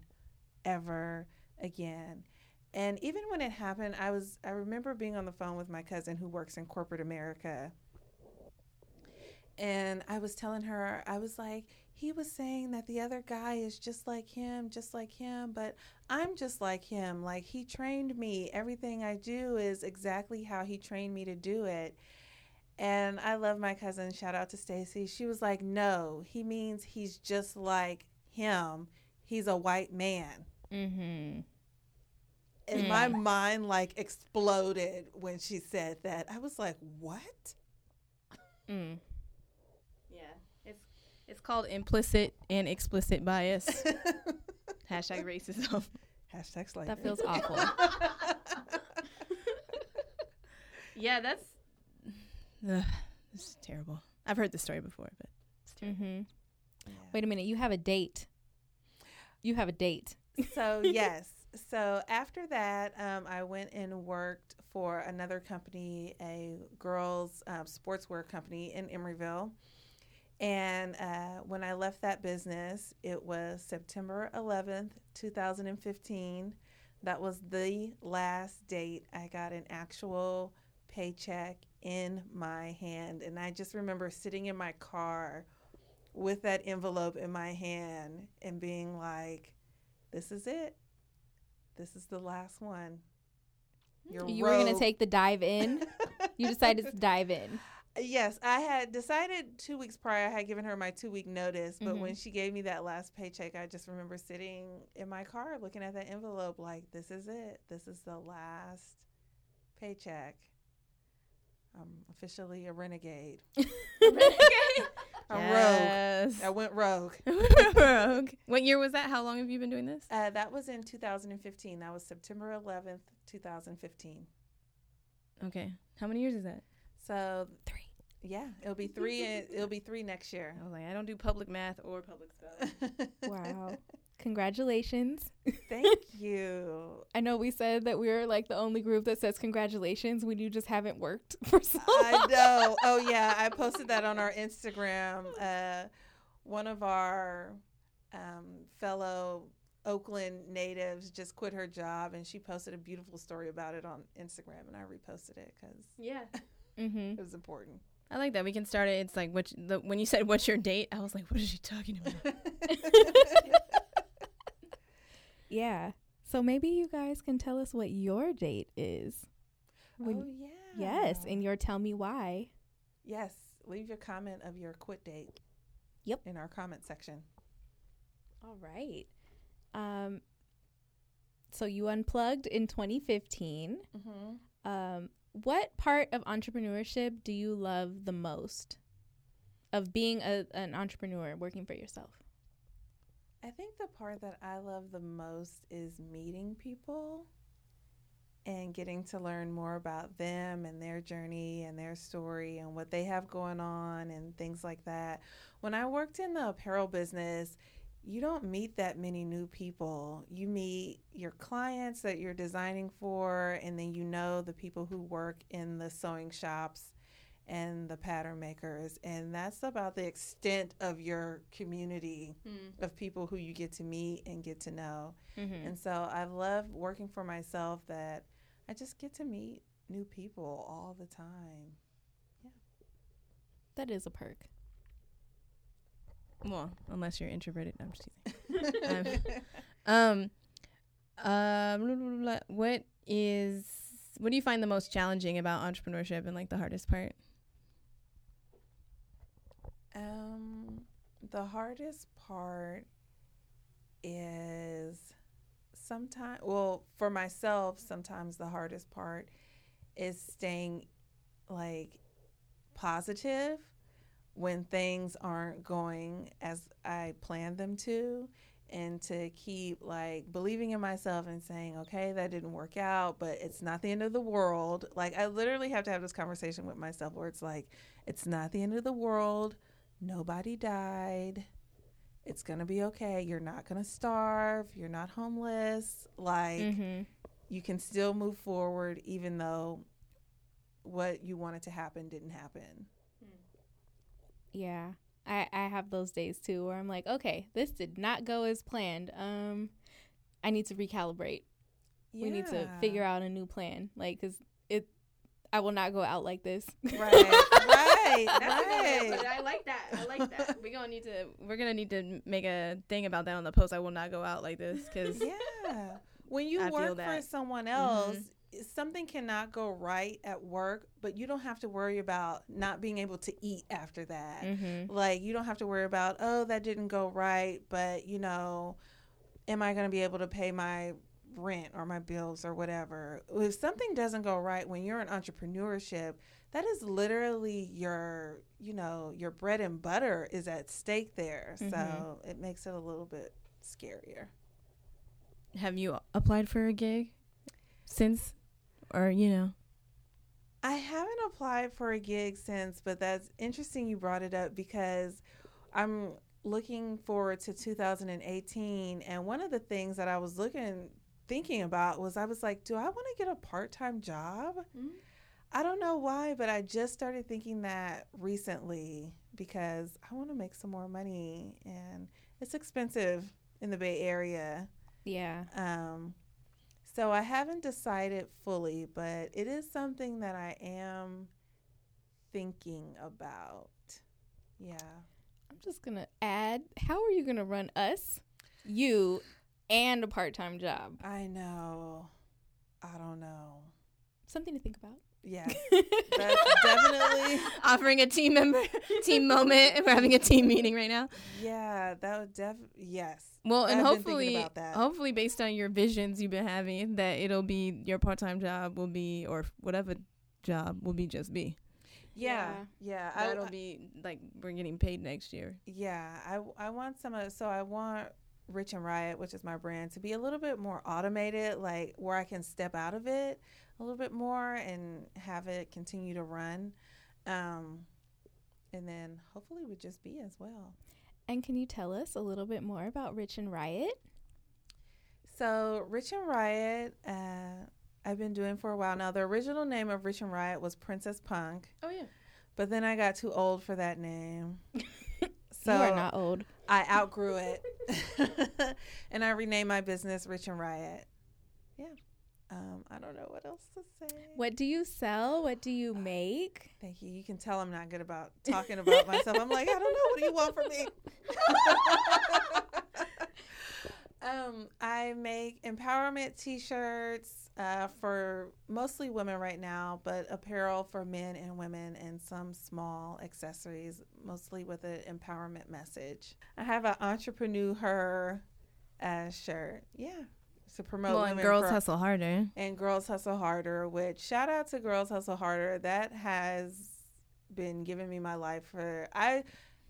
S2: ever again. And even when it happened, I was I remember being on the phone with my cousin who works in corporate America. And I was telling her, I was like, he was saying that the other guy is just like him, just like him, but I'm just like him. Like he trained me. Everything I do is exactly how he trained me to do it. And I love my cousin. Shout out to Stacy. She was like, "No, he means he's just like him. He's a white man."
S3: Mm-hmm.
S2: And my mind like exploded when she said that. I was like, "What?"
S3: Mm.
S1: Yeah, it's it's called implicit and explicit bias. Hashtag racism.
S2: Hashtag slavery.
S3: That feels awful.
S1: Yeah, that's ugh, this is terrible. I've heard this story before, but it's terrible.
S3: hmm
S2: Yeah.
S3: Wait a minute. You have a date. You have a date.
S2: so yes so after that um, i went and worked for another company a girls um, sportswear company in emeryville. And uh, when i left that business it was september 11th 2015 that was the last date i got an actual paycheck in my hand. And i just remember sitting in my car with that envelope in my hand and being like this is it. This is the last one. Your
S3: You were gonna take the dive in. You decided to dive in.
S2: Yes, I had decided two weeks prior. I had given her my two week notice, but
S3: Mhm.
S2: when she gave me that last paycheck, I just remember sitting in my car looking at that envelope, like, "This is it. This is the last paycheck." I'm officially a renegade. A rogue.
S1: yes.
S2: I went rogue.
S1: rogue. What year was that? How long have you been doing this?
S2: Uh, that was in 2015. That was September 11th, 2015.
S1: Okay. How many years is that?
S2: So
S3: Three.
S2: yeah, it'll be three. it'll be three next year.
S1: I was like, I don't do public math or public stuff.
S3: Wow. Congratulations.
S2: Thank you.
S3: I know we said that we were like the only group that says congratulations when you just haven't worked for so
S2: I
S3: long.
S2: know. Oh yeah, I posted that on our Instagram. Uh, one of our um, fellow Oakland natives just quit her job, and she posted a beautiful story about it on Instagram, and I reposted it because
S1: Yeah.
S3: Mm-hmm.
S2: it was important.
S1: I like that. We can start it. It's like what the, when you said what's your date, I was like, what is she talking about?
S3: Yeah. So maybe you guys can tell us what your date is. When-
S2: oh yeah.
S3: Yes, and your tell me why.
S2: Yes, leave your comment of your quit date.
S3: Yep.
S2: In our comment section.
S3: All right. Um so you unplugged in 2015.
S2: Mm-hmm.
S3: Um what part of entrepreneurship do you love the most? Of being a, an entrepreneur working for yourself?
S2: I think the part that I love the most is meeting people and getting to learn more about them and their journey and their story and what they have going on and things like that. When I worked in the apparel business, you don't meet that many new people. You meet your clients that you're designing for, and then you know the people who work in the sewing shops and the pattern makers. And that's about the extent of your community of people who you get to meet and get to know.
S3: Mm-hmm.
S2: And so I love working for myself that I just get to meet new people all the time. Yeah.
S3: That is a perk.
S1: well, unless you're introverted. No, I'm just teasing. Um, um, blah, what is what do you find the most challenging about entrepreneurship and like the hardest part?
S2: Um, the hardest part is sometimes, well, for myself, sometimes the hardest part is staying like positive when things aren't going as I planned them to. And to keep like believing in myself and saying, okay, that didn't work out, but it's not the end of the world. Like, I literally have to have this conversation with myself where it's like, it's not the end of the world nobody died. It's going to be okay. You're not going to starve. You're not homeless. Like,
S3: Mm-hmm.
S2: you can still move forward even though what you wanted to happen didn't happen.
S3: Yeah. I, I have those days too where I'm like, okay, this did not go as planned. Um, I need to recalibrate. We need to figure out a new plan. Like, cause it, I will not go out like this.
S2: Right, right, Right.
S1: good one. I like that. I like that. We're gonna need to. We're gonna need to make a thing about that on the post. I will not go out like this because
S2: Yeah. When you
S1: I
S2: work for someone else, something cannot go right at work, but you don't have to worry about not being able to eat after that.
S3: mm-hmm.
S2: Like you don't have to worry about, oh, that didn't go right, but you know, am I going to be able to pay my rent or my bills or whatever. If something doesn't go right when you're in entrepreneurship, that is literally your, you know, your bread and butter is at stake there.
S3: Mhm.
S2: So it makes it a little bit scarier.
S1: Have you applied for a gig since, or you know?
S2: I haven't applied for a gig since, but that's interesting you brought it up because I'm looking forward to 2018 and one of the things that I was looking thinking about was I was like, do I want to get a part-time job?
S1: Mhm.
S2: I don't know why, but I just started thinking that recently because I want to make some more money and it's expensive in the Bay Area.
S3: Yeah.
S2: Um, so I haven't decided fully, but it is something that I am thinking about. Yeah.
S3: I'm just going to add how are you going to run us, you, and a part time job?
S2: I know. I don't know.
S3: Something to think about.
S2: Yes. That's definitely
S1: Offering a team member team moment. If we're having a team meeting right now.
S2: yeah, that would def yes.
S1: Well, and
S2: I've
S1: hopefully,
S2: about that.
S1: hopefully, based on your visions you've been having, that it'll be your part-time job will be, or whatever job will be, just be.
S2: Yeah. Yeah. I-
S1: That'll be like we're getting paid next year.
S2: Yeah, I I want some of so I want Rich and Riot, which is my brand, to be a little bit more automated, like where I can step out of it a little bit more and have it continue to run. Um and then hopefully would just be as well.
S3: And can you tell us a little bit more about Rich and Riot?
S2: So Rich and Riot, uh, I've been doing for a while now. The original name of Rich and Riot was Princess Punk,
S1: Oh yeah.
S2: but then I got too old for that name. So
S3: you are not old.
S2: I outgrew it, and I renamed my business Rich and Riot. Yeah, um, I don't know what else to say.
S3: What do you sell? What do you make?
S2: Thank you. You can tell I'm not good about talking about myself. I'm like, I don't know. What do you want from me? um, I make empowerment T-shirts uh, for mostly women right now, but apparel for men and women, and some small accessories, mostly with an empowerment message. I have an entrepreneur her uh, shirt. Yeah, to promote
S1: well, and girls
S2: pro-
S1: hustle harder.
S2: and Girls Hustle Harder, which shout out to Girls Hustle Harder. That has been giving me my life for I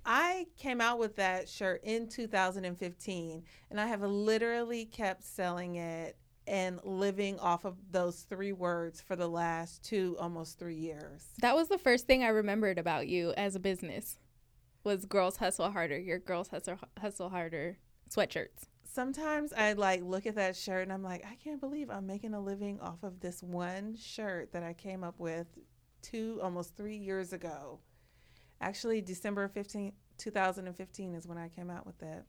S2: I came out with that shirt in 2015 and I have literally kept selling it and living off of those three words for the last two almost 3 years.
S3: That was the first thing I remembered about you as a business. Was girls hustle harder? Your girls hustle hustle harder sweatshirts.
S2: Sometimes I like look at that shirt and I'm like, I can't believe I'm making a living off of this one shirt that I came up with two almost 3 years ago. Actually, December 15, 2015 is when I came out with that.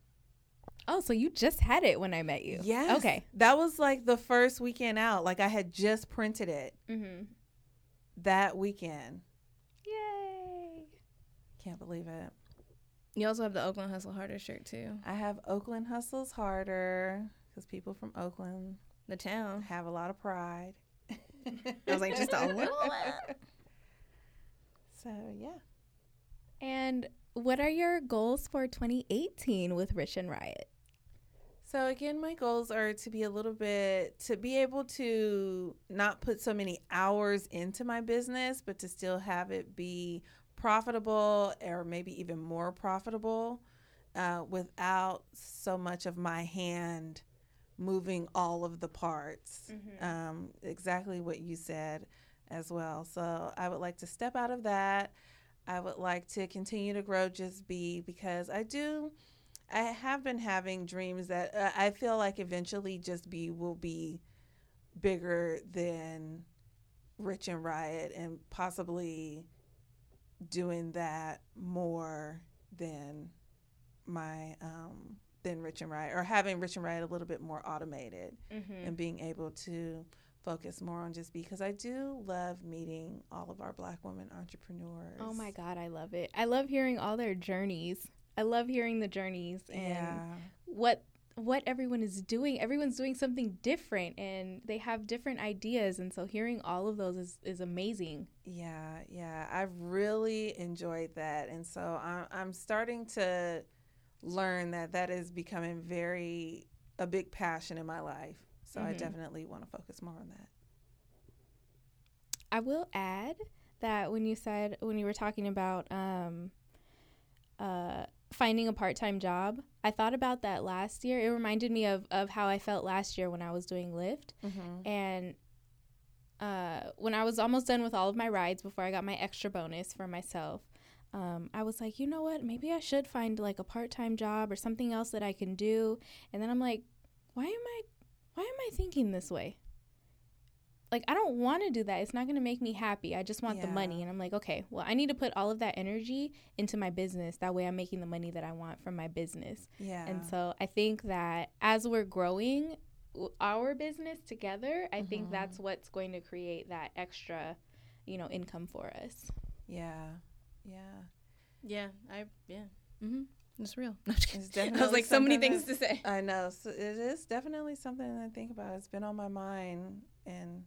S3: Oh, so you just had it when I met you?
S2: Yes.
S3: Okay.
S2: That was like the first weekend out. Like I had just printed it
S3: Mm-hmm.
S2: that weekend.
S3: Yay!
S2: Can't believe it.
S1: You also have the Oakland Hustle Harder shirt too.
S2: I have Oakland Hustles Harder because people from Oakland
S1: The town.
S2: have a lot of pride.
S1: I was like, just a little bit.
S2: So, yeah.
S3: And what are your goals for 2018 with Rich and Riot?
S2: So again, my goals are to be a little bit to be able to not put so many hours into my business, but to still have it be profitable or maybe even more profitable uh, without so much of my hand moving all of the parts. Um, exactly what you said as well. So I would like to step out of that. I would like to continue to grow Just Be because I do. I have been having dreams that uh, I feel like eventually Just Be will be bigger than Rich and Riot and possibly doing that more than my um than Rich and Riot or having Rich and Riot a little bit more automated
S3: Mm-hmm.
S2: and being able to focus more on just because I do love meeting all of our black women entrepreneurs.
S3: Oh my God, I love it. I love hearing all their journeys. I love hearing the journeys and
S2: Yeah.
S3: what what everyone is doing. Everyone's doing something different and they have different ideas and so hearing all of those is, is amazing.
S2: Yeah, yeah. I've really enjoyed that. And so I'm, I'm starting to learn that that is becoming very, a big passion in my life So I
S3: Mhm.
S2: definitely want to focus more on that.
S3: I will add that when you said when you were talking about um, uh, finding a part-time job, I thought about that last year. It reminded me of of how I felt last year when I was doing Lyft,
S2: Mm-hmm.
S3: and uh, when I was almost done with all of my rides before I got my extra bonus for myself. Um, I was like, you know what? Maybe I should find like a part-time job or something else that I can do. And then I'm like, why am I, why am I thinking this way? like I don't want to do that. It's not going to make me happy. I just want the money. And I'm like, okay, well, I need to put all of that energy into my business. That way I'm making the money that I want from my business.
S2: Yeah.
S3: And so I think that as we're growing our business together, I think
S2: Mhm.
S3: that's what's going to create that extra, you know, income for us.
S2: yeah. Yeah.
S1: Yeah, I yeah. Mm-hmm. It's real. No.
S2: It's
S1: I was like so many things to say.
S2: I know. So it is definitely something I think about. It's been on my mind. And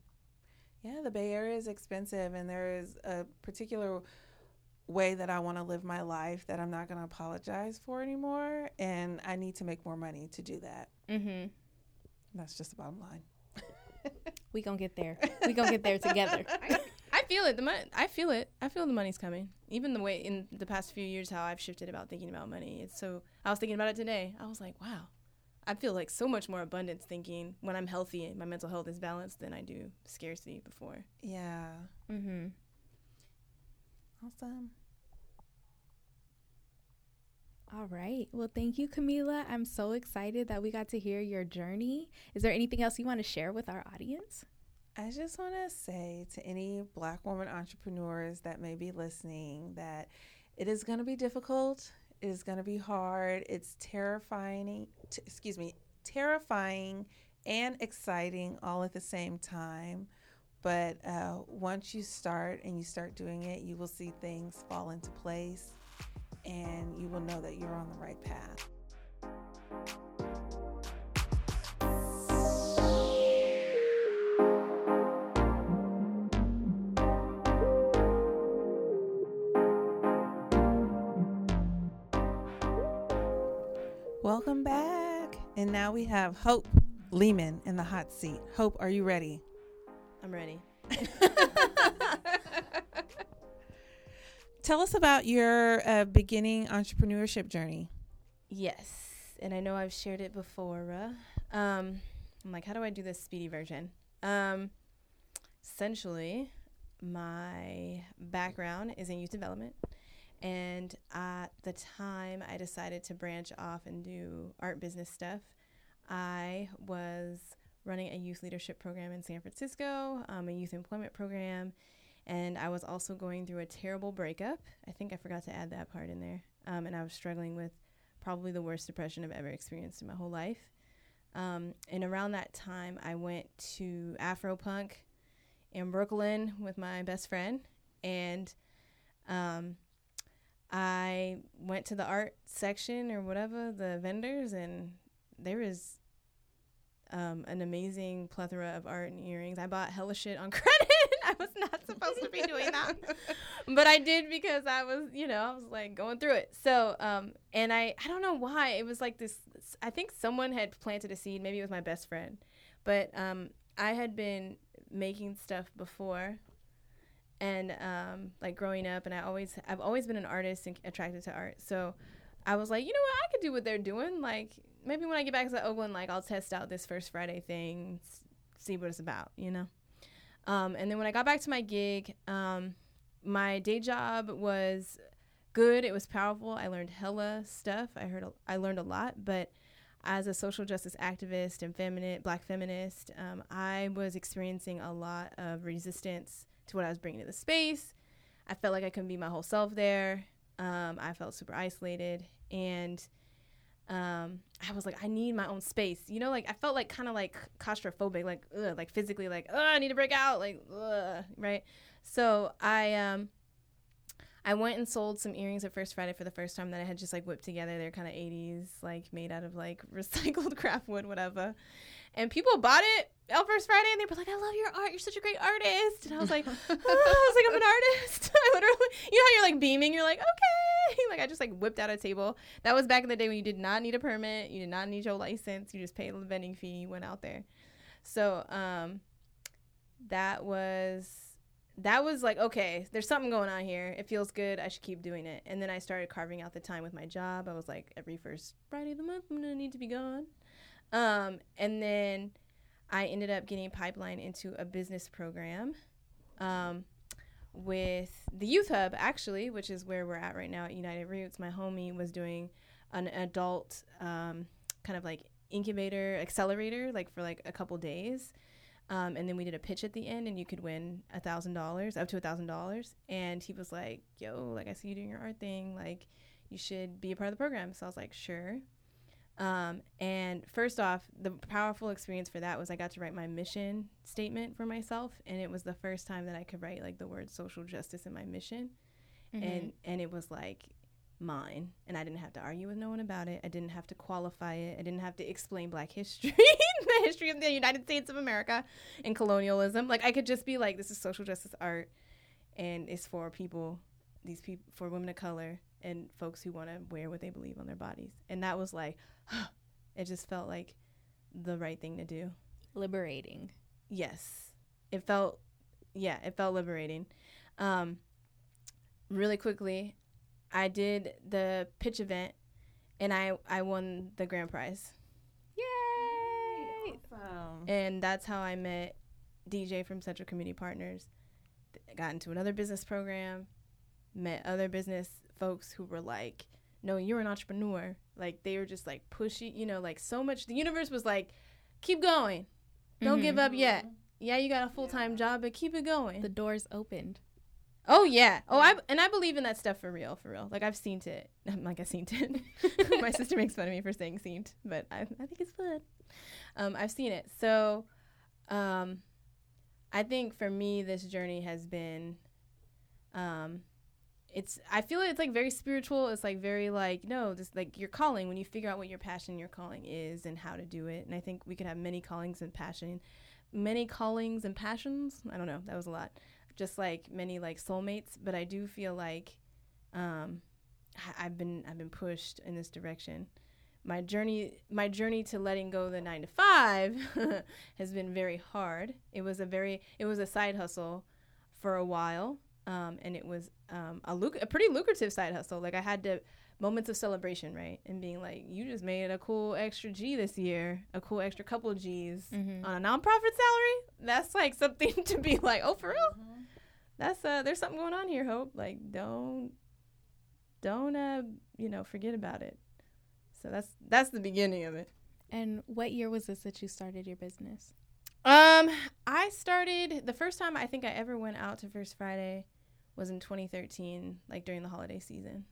S2: yeah, the Bay Area is expensive. And there is a particular way that I want to live my life that I'm not going to apologize for anymore. And I need to make more money to do that.
S3: Mm-hmm.
S2: That's just the bottom line.
S3: We gonna get there. We gonna get there together.
S1: I feel it. The money. I feel it. I feel the money's coming. Even the way in the past few years, how I've shifted about thinking about money. It's so. I was thinking about it today. I was like, wow. I feel like so much more abundance thinking when I'm healthy and my mental health is balanced than I do scarcity before.
S2: Yeah.
S3: Mm-hmm.
S2: Awesome.
S3: All right. Well, thank you, Kamilah. I'm so excited that we got to hear your journey. Is there anything else you want to share with our audience?
S2: I just want to say to any black woman entrepreneurs that may be listening that it is going to be difficult. It is going to be hard. It's terrifying. T- excuse me, terrifying and exciting all at the same time. But uh, once you start and you start doing it, you will see things fall into place and you will know that you're on the right path. And now we have Hope Lehman in the hot seat. Hope, are you ready?
S1: I'm ready.
S2: Tell us about your uh, beginning entrepreneurship journey.
S1: Yes, and I know I've shared it before. Uh, um, I'm like, how do I do this speedy version? Um, essentially, my background is in youth development, and at the time I decided to branch off and do art business stuff. I was running a youth leadership program in San Francisco, um, a youth employment program, and I was also going through a terrible breakup. I think I forgot to add that part in there. Um, and I was struggling with probably the worst depression I've ever experienced in my whole life. Um, and around that time, I went to Afropunk in Brooklyn with my best friend, and um, I went to the art section or whatever, the vendors, and there was um, an amazing plethora of art and earrings. I bought hella shit on credit. I was not supposed to be doing that but I did because I was, you know, I was like going through it. So, um, and I, I don't know why it was like this. I think someone had planted a seed. Maybe it was my best friend, but um, I had been making stuff before, and um, like growing up, and I always, I've always been an artist and attracted to art. So, I was like, you know what, I could do what they're doing. Like maybe when I get back to Oakland, like I'll test out this first Friday thing, see what it's about, you know. Um, and then when I got back to my gig, um, my day job was good. It was powerful. I learned hella stuff. I heard a, I learned a lot, but as a social justice activist and feminine black feminist, um, I was experiencing a lot of resistance to what I was bringing to the space. I felt like I couldn't be my whole self there. Um, I felt super isolated, and um, I was like, I need my own space. You know, like I felt like kind of like claustrophobic, like ugh, like physically, like ugh, I need to break out, like ugh, right. So I um I went and sold some earrings at First Friday for the first time that I had just like whipped together. They're kind of 80s, like made out of like recycled craft wood, whatever. And people bought it on First Friday and they were like, I love your art. You're such a great artist. And I was like, oh, I was like, I'm an artist. I literally, you know how you're like beaming? You're like, okay. Like I just like whipped out a table. That was back in the day when you did not need a permit. You did not need your license. You just paid the vending fee. You went out there. So um, that was that was like okay, there's something going on here. It feels good. I should keep doing it. And then I started carving out the time with my job. I was like every first Friday of the month, I'm gonna need to be gone. Um, and then I ended up getting pipeline into a business program. Um, with the youth hub actually which is where we're at right now at UnitedRoots. My homie was doing an adult um, kind of like incubator accelerator like for like a couple days. Um, and then we did a pitch at the end and you could win a thousand dollars up to a thousand dollars. And he was like yo like i see you doing your art thing. Like you should be a part of the program. So i was like sure um, and first off, the powerful experience for that was I got to write my mission statement for myself, and it was the first time that I could write like the word social justice in my mission, mm-hmm. and and it was like mine, and I didn't have to argue with no one about it. I didn't have to qualify it. I didn't have to explain Black history, the history of the United States of America, and colonialism. Like I could just be like, this is social justice art, and it's for people, these people, for women of color and folks who want to wear what they believe on their bodies, and that was like it just felt like the right thing to do.
S3: Liberating.
S1: Yes. It felt yeah, it felt liberating. Um really quickly, I did the pitch event and I I won the grand prize.
S3: Yay!
S1: Awesome. And that's how I met DJ from Central Community Partners. Got into another business program, met other business folks who were like, "No, you're an entrepreneur. Like they were just like pushy, you know, like so much. The universe was like, keep going, don't mm-hmm. give up yet. Yeah, you got a full time yeah. job, but keep it going.
S3: The doors opened.
S1: Oh yeah. Oh, I and I believe in that stuff for real, for real. Like I've seen it. I'm like I seen it. My sister makes fun of me for saying seen, but I, I think it's fun. Um, I've seen it. So, um, I think for me, this journey has been, um, it's I feel it's like very spiritual. It's like very like no, this like your calling when you figure out what your passion, your calling is, and how to do it. And I think we could have many callings and passion, many callings and passions. I don't know, that was a lot. Just like many like soulmates, but I do feel like um, I've been I've been pushed in this direction. My journey my journey to letting go the nine to five has been very hard. It was a very it was a side hustle for a while um, and it was um, a, luc- a pretty lucrative side hustle. Like I had to moments of celebration, right, and being like, you just made a cool extra G this year, a cool extra couple G's mm-hmm. on a nonprofit salary. That's like something to be like, oh, for real. Mm-hmm. That's uh, there's something going on here, Hope. Like, don't, don't uh, you know, forget about it. So that's that's the beginning of it.
S3: And what year was this that you started your business?
S1: Um, I started the first time I think I ever went out to First Friday was in 2013, like during the holiday season.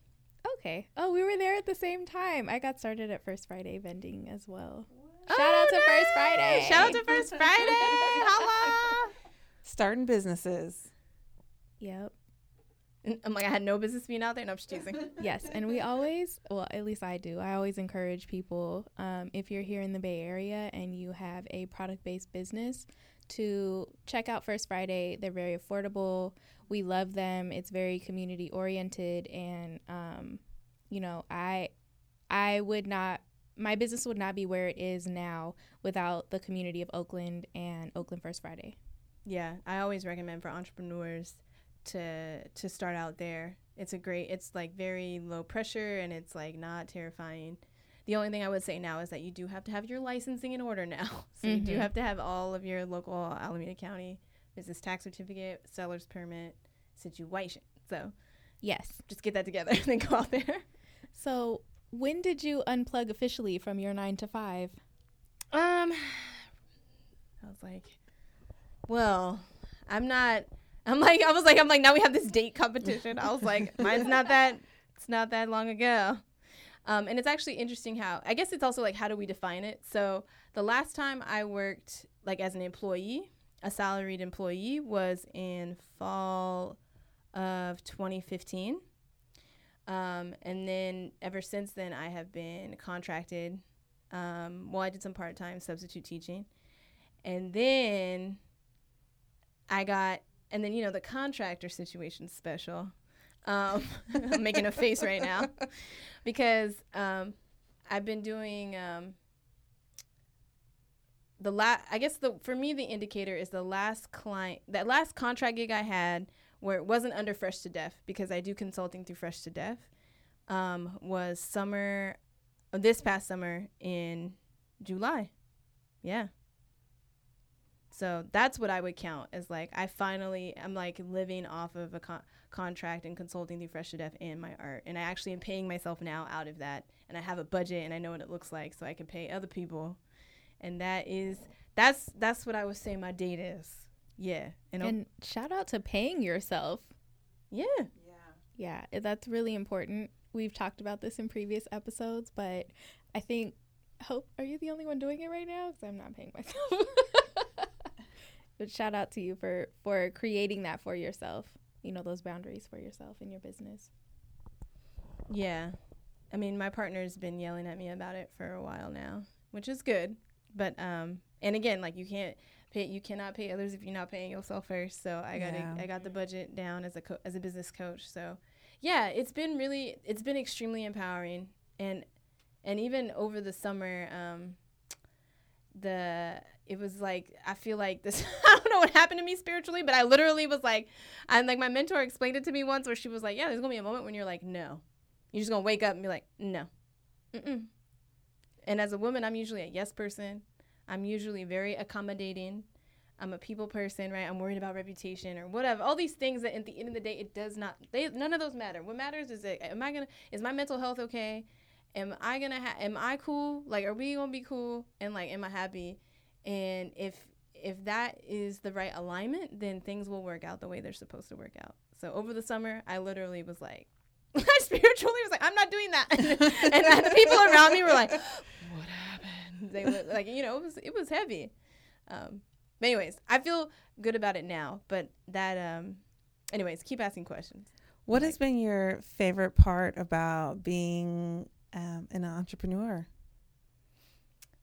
S3: Okay. Oh, we were there at the same time. I got started at First Friday vending as well.
S1: Shout oh, out to nice. First Friday. Shout out to First Friday. Holla.
S2: Starting businesses.
S3: Yep.
S1: I'm like, I had no business being out there. No, I'm just teasing.
S3: yes, and we always, well, at least I do. I always encourage people, um, if you're here in the Bay Area and you have a product-based business, to check out First Friday. They're very affordable. We love them. It's very community oriented, and um, you know, I, I would not. My business would not be where it is now without the community of Oakland and Oakland First Friday.
S1: Yeah, I always recommend for entrepreneurs to to start out there. It's a great. It's like very low pressure and it's like not terrifying. The only thing I would say now is that you do have to have your licensing in order now. So mm-hmm. you do mm-hmm. have to have all of your local Alameda County business tax certificate, seller's permit situation. So
S3: yes,
S1: just get that together and then go out there.
S3: So when did you unplug officially from your nine to five?
S1: Um, I was like, well, I'm not I'm like, I was like, I'm like, now we have this date competition. I was like, mine's not that, it's not that long ago. Um, and it's actually interesting how, I guess it's also like, how do we define it? So the last time I worked like as an employee, a salaried employee, was in fall of 2015. Um, and then ever since then, I have been contracted. Um, well, I did some part time substitute teaching. And then I got and then you know the contractor situation special. Um, I'm making a face right now because um, I've been doing um, the last I guess the for me the indicator is the last client that last contract gig I had where it wasn't under Fresh to Def because I do consulting through Fresh to Def um, was summer this past summer in July. Yeah. So that's what I would count as like I finally am like living off of a con- contract and consulting through Fresh to Def and my art, and I actually am paying myself now out of that, and I have a budget and I know what it looks like, so I can pay other people, and that is that's that's what I would say my date is. Yeah,
S3: and, and shout out to paying yourself.
S1: Yeah,
S3: yeah, yeah, that's really important. We've talked about this in previous episodes, but I think Hope, are you the only one doing it right now? Because I'm not paying myself. but shout out to you for for creating that for yourself. You know those boundaries for yourself in your business.
S1: Yeah, I mean my partner's been yelling at me about it for a while now, which is good. But um, and again, like you can't pay, you cannot pay others if you're not paying yourself first. So I got yeah. I got the budget down as a co- as a business coach. So yeah, it's been really it's been extremely empowering and and even over the summer um the it was like I feel like this I don't know what happened to me spiritually, but I literally was like I'm like my mentor explained it to me once where she was like, Yeah, there's gonna be a moment when you're like, No. You're just gonna wake up and be like, No. Mm-mm. And as a woman, I'm usually a yes person. I'm usually very accommodating. I'm a people person, right? I'm worried about reputation or whatever. All these things that at the end of the day, it does not. They none of those matter. What matters is that am I gonna is my mental health okay? Am I gonna ha- am I cool? Like, are we gonna be cool? And like, am I happy? And if if that is the right alignment, then things will work out the way they're supposed to work out. So over the summer, I literally was like, I spiritually was like, I'm not doing that. and the people around me were like, What happened? They were like, you know, it was it was heavy. Um, but anyways, I feel good about it now. But that, um, anyways, keep asking questions.
S2: What like, has been your favorite part about being um, an entrepreneur?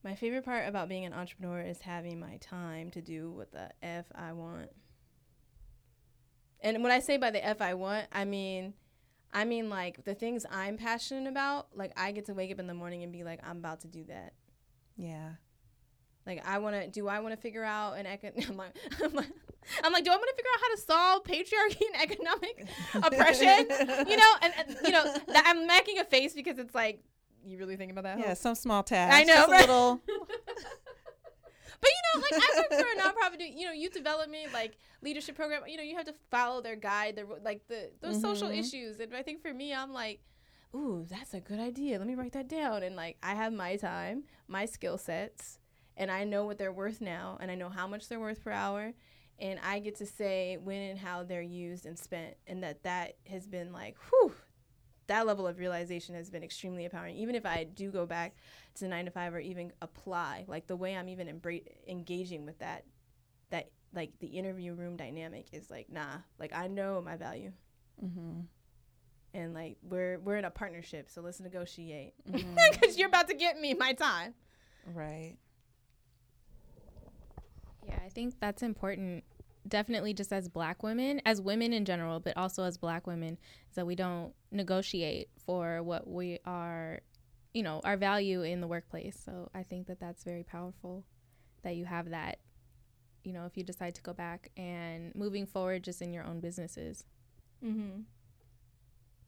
S1: My favorite part about being an entrepreneur is having my time to do what the F I want. And when I say by the F I want, I mean, I mean like the things I'm passionate about. Like I get to wake up in the morning and be like, I'm about to do that.
S2: Yeah.
S1: Like I want to. Do I want to figure out an econ? I'm like, I'm like, I'm like, do I want to figure out how to solve patriarchy and economic oppression? you know, and, and you know, I'm making a face because it's like, you really think about that?
S2: Yeah, some small task.
S1: I know, right?
S2: little.
S1: But you know, like I work for a nonprofit, you know, youth development, like leadership program. You know, you have to follow their guide, their like the those mm-hmm. social issues. And I think for me, I'm like, ooh, that's a good idea. Let me write that down. And like, I have my time, my skill sets, and I know what they're worth now, and I know how much they're worth per hour, and I get to say when and how they're used and spent, and that that has been like, whew, that level of realization has been extremely empowering. Even if I do go back to nine to five or even apply, like the way I'm even embra- engaging with that, that like the interview room dynamic is like, nah, like I know my value. Mm-hmm and like we're we're in a partnership so let's negotiate because mm-hmm. you're about to get me my time
S2: right
S3: yeah, I think that's important. Definitely, just as black women, as women in general, but also as black women, is that we don't negotiate for what we are, you know, our value in the workplace. So I think that that's very powerful that you have that, you know, if you decide to go back and moving forward just in your own businesses. Mm-hmm.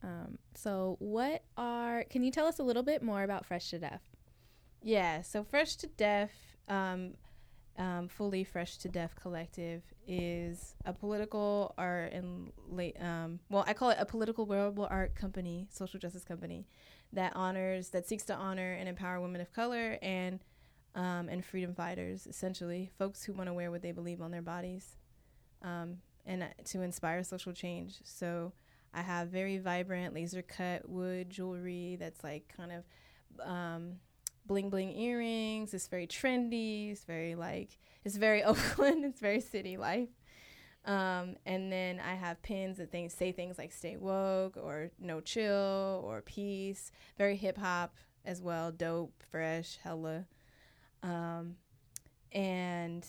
S3: Um, so, what are, can you tell us a little bit more about Fresh to Def?
S1: Yeah, so Fresh to Def, um, um, Fully Fresh to Def Collective is a political art and late, um, well, I call it a political wearable art company, social justice company, that honors, that seeks to honor and empower women of color and um, and freedom fighters, essentially, folks who want to wear what they believe on their bodies, um, and uh, to inspire social change. So I have very vibrant laser cut wood jewelry that's like kind of um, bling bling earrings. It's very trendy. It's very like it's very Oakland. It's very city life. Um, and then I have pins that things say things like "stay woke" or "no chill" or "peace." Very hip hop as well. Dope, fresh, hella. Um, and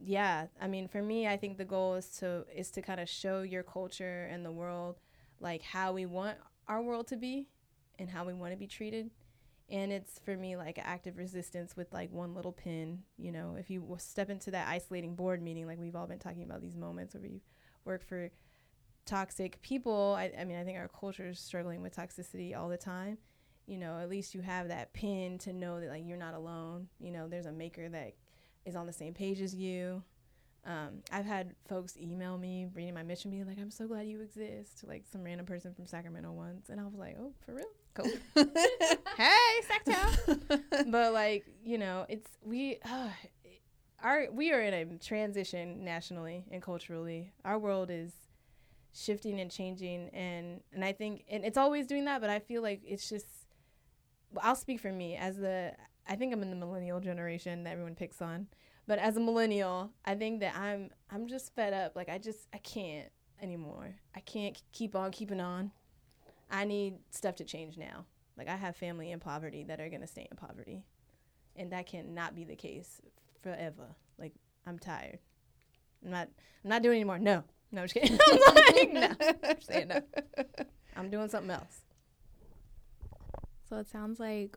S1: yeah, I mean, for me, I think the goal is to is to kind of show your culture and the world like how we want our world to be and how we want to be treated and it's for me like active resistance with like one little pin you know? If you step into that isolating board meeting like we've all been talking about these moments where we work for toxic people. I, I mean i think our culture is struggling with toxicity all the time. You know at least you have that pin to know that like you're not alone. You know there's a maker that is on the same page as you um, I've had folks email me reading my mission, being like, "I'm so glad you exist." Like some random person from Sacramento once, and I was like, "Oh, for real? Cool. hey, Sacktown." but like, you know, it's we uh, our we are in a transition nationally and culturally. Our world is shifting and changing, and and I think and it's always doing that. But I feel like it's just. I'll speak for me as the. I think I'm in the millennial generation that everyone picks on but as a millennial, I think that I'm I'm just fed up. Like I just I can't anymore. I can't keep on keeping on. I need stuff to change now. Like I have family in poverty that are gonna stay in poverty, and that cannot be the case forever. Like I'm tired. I'm not. I'm not doing anymore. No. No, I'm just kidding. I'm like, no. I'm saying no. I'm doing something else.
S3: So it sounds like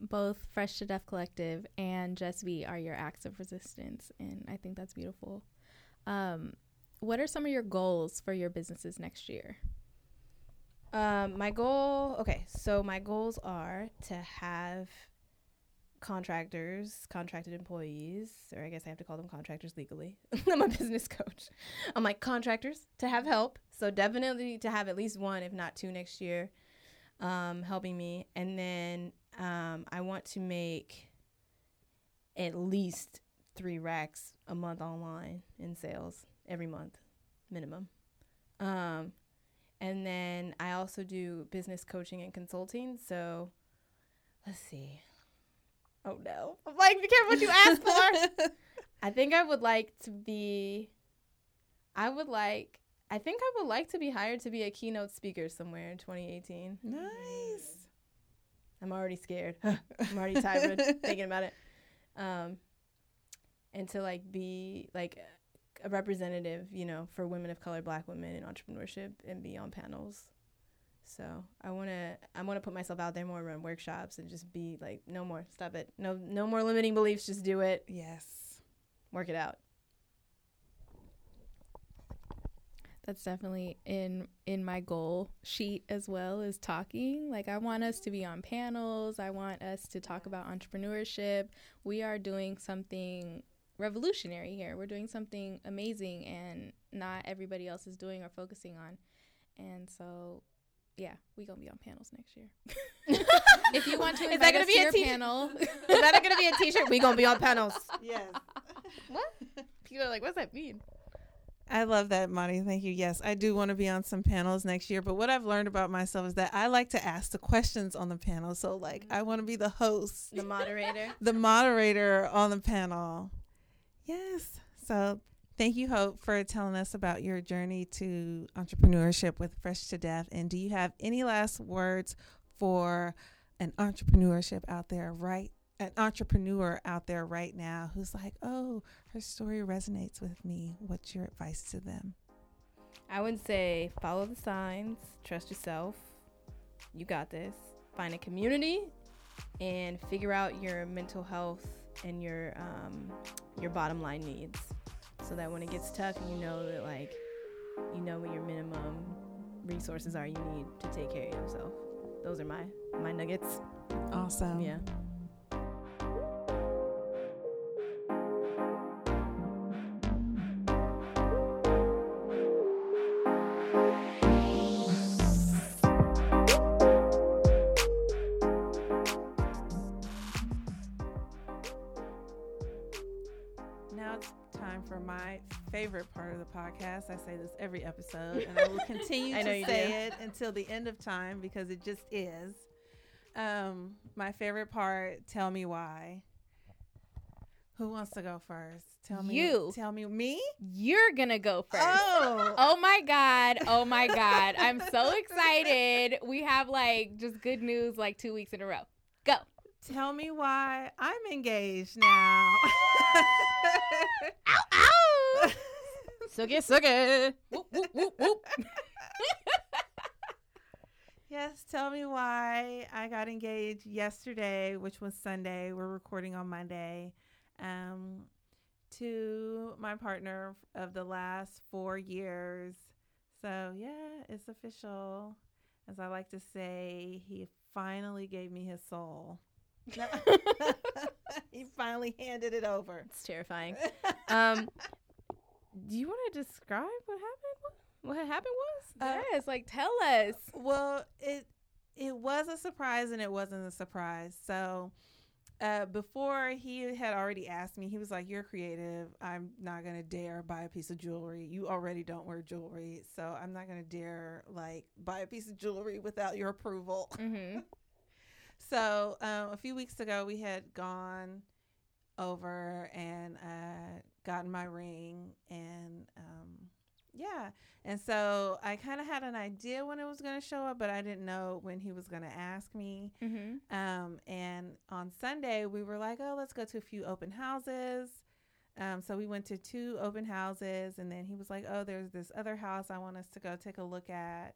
S3: both Fresh to Def Collective and Just Be are your acts of resistance, and I think that's beautiful. Um, what are some of your goals for your businesses next year?
S1: Um, my goal, okay, so my goals are to have contractors, contracted employees, or I guess I have to call them contractors legally. I'm a business coach. I'm like contractors to have help. So definitely to have at least one, if not two next year, um, helping me. And then um, I want to make at least three racks a month online in sales every month, minimum. Um, and then I also do business coaching and consulting. So let's see. Oh no. I'm like, be careful what you ask for. I think I would like to be, I would like, I think I would like to be hired to be a keynote speaker somewhere in 2018.
S2: Nice.
S1: I'm already scared. I'm already tired of thinking about it. Um, and to like be like a representative, you know, for women of color, Black women in entrepreneurship, and be on panels. So I wanna I wanna put myself out there more, run workshops, and just be like, no more, stop it, no no more limiting beliefs, just do it.
S2: Yes,
S1: work it out.
S3: That's definitely in in my goal sheet as well as talking. Like i want us to be on panels. I want us to talk about entrepreneurship. We are doing something revolutionary here. We're doing something amazing and not everybody else is doing or focusing on. And so yeah we gonna be on panels next year. If you want to is that gonna be a t- panel.
S1: Is that gonna be a t-shirt we gonna be on panels.
S2: Yes.
S1: What? People are like what's that mean
S2: I love that, Monty. Thank you. Yes, I do want to be on some panels next year. But what I've learned about myself is that I like to ask the questions on the panel. So, like, mm-hmm. I want to be the host,
S1: the moderator,
S2: the moderator on the panel. Yes. So, thank you, Hope, for telling us about your journey to entrepreneurship with Fresh to Def. And do you have any last words for an entrepreneurship out there right an entrepreneur out there right now who's like, oh, her story resonates with me, what's your advice to them?
S1: I would say follow the signs, trust yourself. You got this. Find a community and figure out your mental health and your um, your bottom line needs, so that when it gets tough, you know that like you know what your minimum resources are you need to take care of yourself. Those are my my nuggets.
S2: Awesome.
S1: Yeah.
S2: Podcast. I say this every episode, and I will continue to say it until the end of time because it just is. Um, my favorite part. Tell me why. Who wants to go first? Tell me.
S3: You.
S2: Tell me. Me?
S3: You're gonna go first.
S2: Oh.
S3: oh my god. Oh my god. I'm so excited. We have like just good news like two weeks in a row. Go.
S2: Tell me why I'm engaged now.
S1: ow, ow. Suck it, suck it. Whoop, whoop, whoop, whoop.
S2: Yes, tell me why I got engaged yesterday, which was Sunday. We're recording on Monday. Um, to my partner of the last four years. So, yeah, it's official. As I like to say, he finally gave me his soul. he finally handed it over.
S1: It's terrifying. um, do you want to describe what happened? What happened was?
S2: Uh,
S3: yes, like tell us.
S2: Well, it it was a surprise and it wasn't a surprise. So, uh, before he had already asked me, he was like, "You're creative. I'm not gonna dare buy a piece of jewelry. You already don't wear jewelry, so I'm not gonna dare like buy a piece of jewelry without your approval."
S3: Mm-hmm.
S2: So um, a few weeks ago, we had gone over and uh, gotten my ring, and um, yeah, and so I kind of had an idea when it was going to show up, but I didn't know when he was going to ask me.
S3: Mm-hmm.
S2: Um, and on Sunday, we were like, "Oh, let's go to a few open houses." Um, so we went to two open houses, and then he was like, "Oh, there's this other house I want us to go take a look at."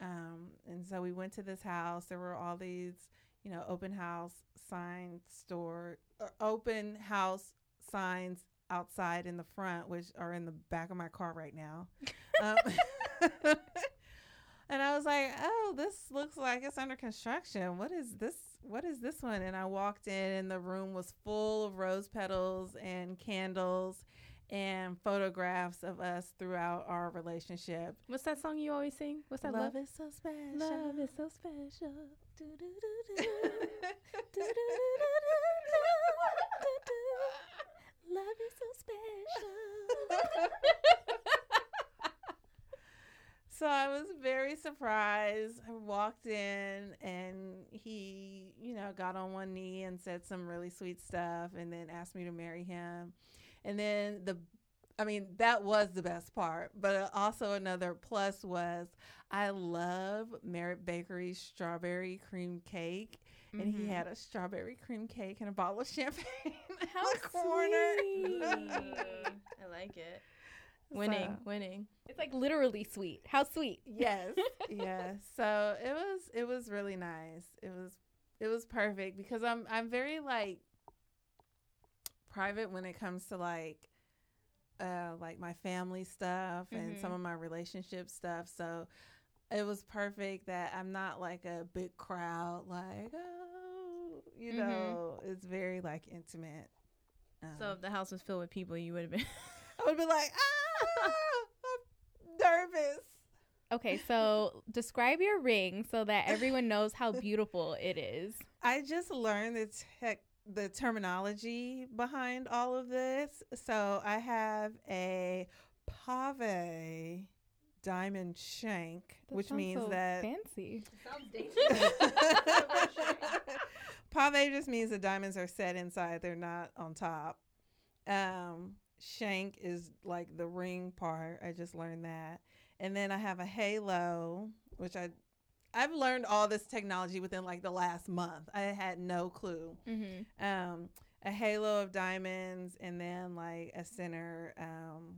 S2: Um, and so we went to this house. There were all these you know, open house sign store or open house signs outside in the front, which are in the back of my car right now. um, and I was like, "Oh, this looks like it's under construction. What is this? What is this one?" And I walked in, and the room was full of rose petals and candles and photographs of us throughout our relationship.
S1: What's that song you always sing? What's that?
S2: Love
S1: Love,
S2: is so special.
S1: love is so special.
S3: Love is so special.
S2: So I was very surprised. I walked in and he, you know, got on one knee and said some really sweet stuff and then asked me to marry him. And then the I mean, that was the best part, but also another plus was I love Merritt Bakery's strawberry cream cake. And he
S3: Mhm.
S2: had a strawberry cream cake and a bottle of champagne in
S3: How
S2: the corner.
S1: I like it. Winning,
S2: So-
S1: winning.
S3: It's like literally sweet. How sweet.
S2: yes yes so it was it was really nice it was it was perfect because i'm i'm very like private when it comes to like uh like my family stuff and
S3: Mhm.
S2: some of my relationship stuff so it was perfect that i'm not like a big crowd like oh you
S3: Mhm.
S2: know it's very like intimate um,
S1: So if the house was filled with people, you would have been.
S2: i would be like ah i'm nervous
S3: Okay, so describe your ring so that everyone knows how beautiful it is.
S2: I just learned the tech, the terminology behind all of this. So I have a pave diamond shank,
S3: That
S2: which means
S3: so
S2: that
S3: fancy.
S1: Sounds dangerous.
S2: pave just means the diamonds are set inside; they're not on top. Um, shank is like the ring part. I just learned that, and then I have a halo, which I. I've learned all this technology within like the last month. I had no clue.
S3: Mm-hmm.
S2: um, a halo of diamonds, and then like a center, um,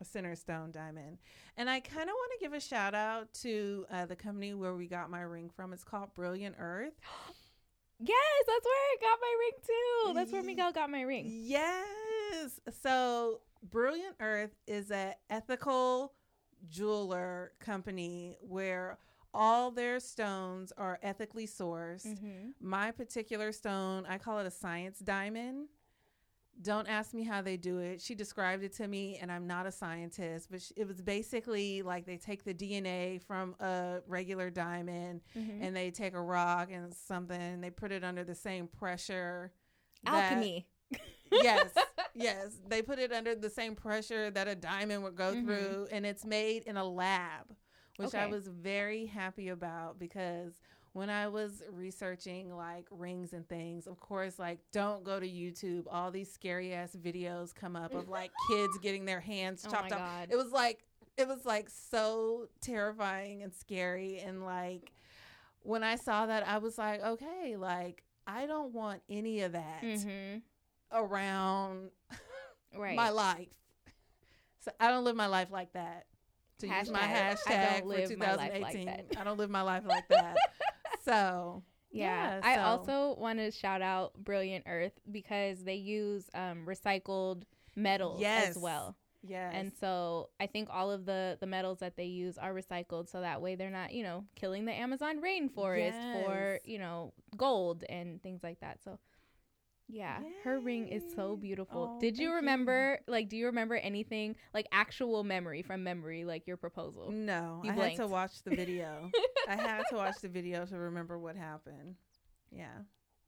S2: a center stone diamond. And I kind of want to give a shout out to uh, the company where we got my ring from. It's called Brilliant Earth.
S3: Yes, that's where I got my ring too. That's where Miguel got my ring.
S2: Yes. So Brilliant Earth is a ethical jeweler company where all their stones are ethically sourced.
S3: Mm-hmm.
S2: My particular stone, I call it a science diamond. Don't ask me how they do it. She described it to me, and I'm not a scientist, but it was basically like they take the DNA from a regular diamond
S3: Mm-hmm.
S2: and they take a rock and something and they put it under the same pressure. that-
S3: Alchemy.
S2: yes, yes. They put it under the same pressure that a diamond would go
S3: Mhm.
S2: through, and it's made in a lab, which I was very happy about because when I was researching like rings and things, of course, like don't go to YouTube. All these scary ass videos come up of like kids getting their hands
S3: Oh
S2: chopped off.
S3: god.
S2: It was like it was like so terrifying and scary and like when I saw that I was like, okay, like I don't want any of that
S3: mm-hmm.
S2: around
S3: Right.
S2: my life. So I don't live my life like that. to use my
S3: Hashtag, I
S2: for
S3: live my life like
S2: 2018.
S3: that.
S2: I don't live my life like that. so
S3: Yeah.
S2: Yeah,
S3: I also want to shout out Brilliant Earth because they use um, recycled metals
S2: Yes.
S3: as well.
S2: yes,
S3: And so I think all of the the metals that they use are recycled so that way they're not, you know, killing the Amazon rainforest for, you know, gold and things like that. So yeah, her ring is so beautiful.
S2: Oh,
S3: Did you
S2: thank you.
S3: remember like do you remember anything like actual memory from memory like your proposal?
S2: no,
S3: You
S2: I had to watch the video. I had to watch the video to remember what happened. Yeah.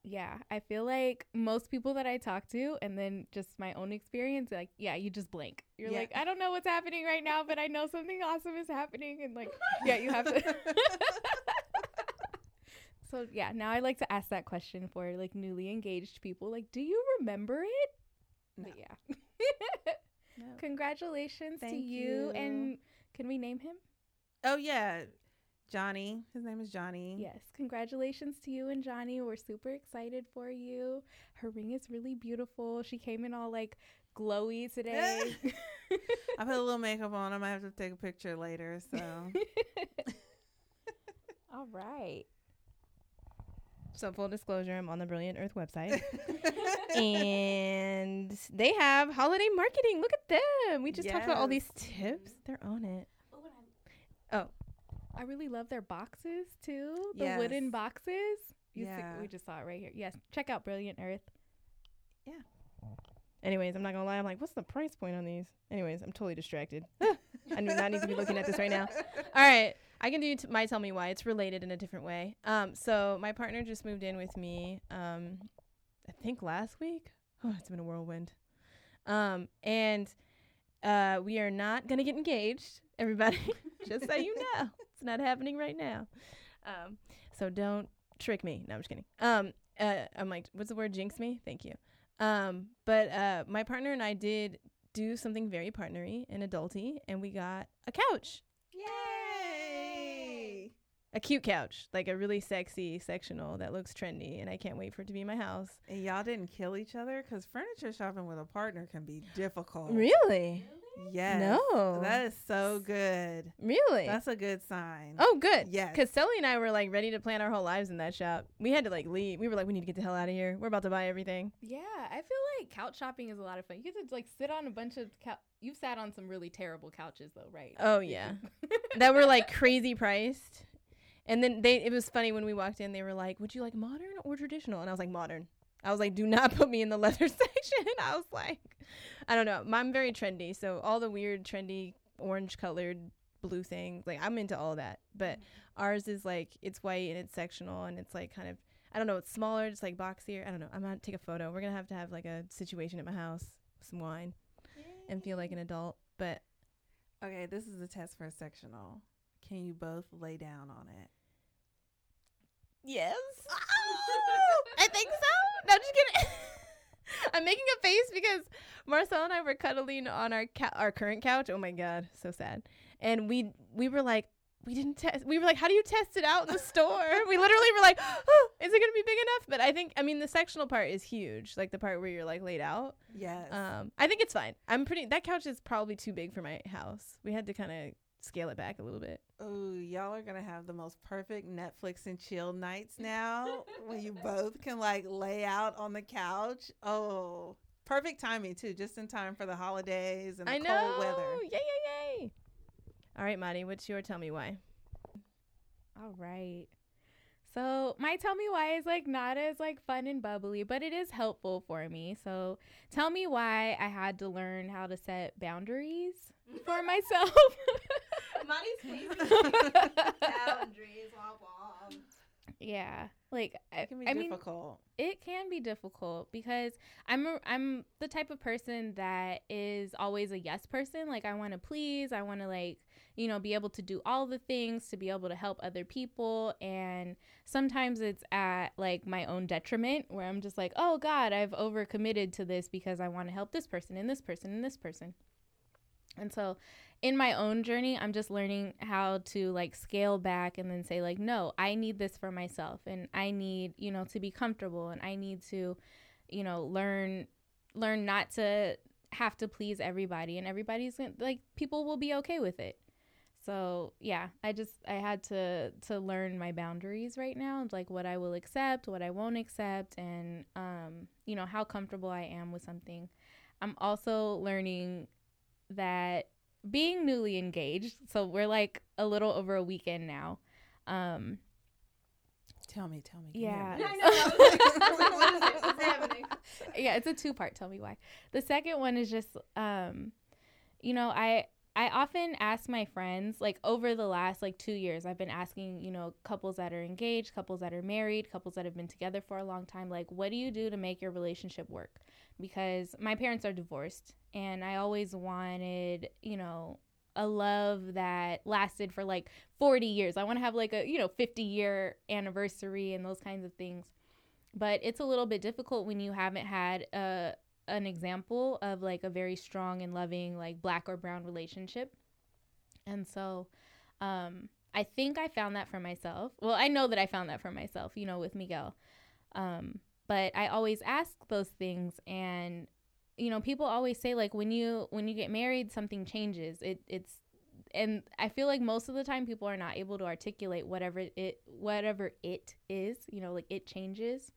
S3: Yeah, I feel like most people that I talk to, and then just my own experience, like, yeah, you just blank. You're
S2: Yeah.
S3: like, I don't know what's happening right now, but I know something awesome is happening, and like, yeah, you have to. so yeah, now I like to ask that question for like newly engaged people, like, do you remember it?
S2: No.
S3: But yeah.
S2: No.
S3: Congratulations to you.
S2: you.
S3: and can we name him?
S2: Oh yeah, Johnny. His name is Johnny.
S3: Yes, congratulations to you and Johnny. We're super excited for you. Her ring is really beautiful. She came in all like glowy today.
S2: I put a little makeup on. I might have to take a picture later. So
S3: all right.
S1: So full disclosure, I'm on the Brilliant Earth website, and they have holiday marketing. Look at them. We just talked about all these tips. They're on it. Oh, oh,
S3: I really love their boxes too. The
S2: Yes.
S3: wooden boxes. You see,
S2: Yeah.
S3: we just saw it right here. Yes, check out Brilliant Earth. Yeah.
S1: Anyways, I'm not gonna lie. I'm like, what's the price point on these? Anyways, I'm totally distracted. I do not need to be looking at this right now. All right, I can do t- my tell me why. It's related in a different way. Um, so my partner just moved in with me. Um, I think last week. Oh, it's been a whirlwind. Um, and uh, we are not gonna get engaged. Everybody, just so you know, it's not happening right now. Um, so don't trick me. No, I'm just kidding. Um, uh, I'm like, what's the word? Jinx me. Thank you. Um, but uh, my partner and I did do something very partnery and adulty, and we got a couch,
S2: Yay!
S1: A cute couch, like a really sexy sectional that looks trendy, and I can't wait for it to be in my house.
S2: And y'all didn't kill each other because furniture shopping with a partner can be difficult.
S1: Really?
S2: Yes.
S1: No.
S2: That is so good.
S1: Really?
S2: That's a good sign.
S1: oh, good.
S2: Yes.
S1: Because Sully and I were like ready to plan our whole lives in that shop. We had to like leave. We were like, we need to get the hell out of here. We're about to buy everything.
S3: Yeah, I feel like couch shopping is a lot of fun. You get to like sit on a bunch of couch. You've sat on some really terrible couches though, right?
S1: Oh yeah, that were like crazy priced. And then they, it was funny when we walked in. They were like, "Would you like modern or traditional?" And I was like, "Modern." I was like, "Do not put me in the leather section." I was like, "I don't know. I'm very trendy, so all the weird, trendy, orange colored, blue things, like I'm into all that. But mm-hmm. ours is like it's white and it's sectional and it's like kind of I don't know. It's smaller, it's like boxier. I don't know. I'm gonna take a photo. We're gonna have to have like a situation at my house, some wine, and feel like an adult. But
S2: Okay, this is a test for a sectional. Can you both lay down on it?
S1: Yes. I think so. No, just kidding. I'm making a face because Marcel and I were cuddling on our cou- our current couch. Oh my god, so sad. And we we were like, we didn't test. We were like, how do you test it out in the store? we literally were like, oh, is it gonna be big enough? But I think, I mean, the sectional part is huge, like the part where you're like laid out.
S2: Yes.
S1: Um, I think it's fine. I'm pretty. That couch is probably too big for my house. We had to kind of scale it back a little bit.
S2: Oh, y'all are gonna have the most perfect Netflix and chill nights now when you both can like lay out on the couch. Oh, perfect timing too, just in time for the holidays and the
S1: I know.
S2: cold weather.
S1: Yay, yay, yay. All right, Mari, what's your tell me why?
S3: All right. So my tell me why is like not as like fun and bubbly, but it is helpful for me. So tell me why I had to learn how to set boundaries for myself.
S1: Mari's boundaries.
S3: yeah. Like I,
S2: It can be
S3: I mean
S2: difficult.
S3: it can be difficult because I'm a, I'm the type of person that is always a yes person. Like I want to please, I want to like, you know, be able to do all the things to be able to help other people and sometimes it's at like my own detriment where I'm just like, "Oh god, I've overcommitted to this because I want to help this person and this person and this person." And so in my own journey, I'm just learning how to like scale back and then say like, no, I need this for myself and I need, you know, to be comfortable and I need to, you know, learn learn not to have to please everybody and everybody's gonna, like people will be okay with it. so yeah i just i had to to learn my boundaries right now like what i will accept what i won't accept and um you know how comfortable i am with something i'm also learning that being newly engaged so we're like a little over a weekend now um
S2: Tell me, tell me.
S3: Yeah.
S1: I know. What is it? What's happening?
S3: yeah, it's a two part. Tell me why. The second one is just, um, you know, I I often ask my friends, like over the last like two years, I've been asking, you know, couples that are engaged, couples that are married, couples that have been together for a long time, like, what do you do to make your relationship work? Because my parents are divorced, and I always wanted, you know, a love that lasted for like 40 years. I want to have like a, you know, 50 year anniversary and those kinds of things. But it's a little bit difficult when you haven't had a an example of like a very strong and loving like black or brown relationship. And so um I think I found that for myself. Well, I know that I found that for myself, you know, with Miguel. Um but I always ask those things and you know, people always say like when you when you get married something changes. It it's and I feel like most of the time people are not able to articulate whatever it whatever it is, you know, like it changes.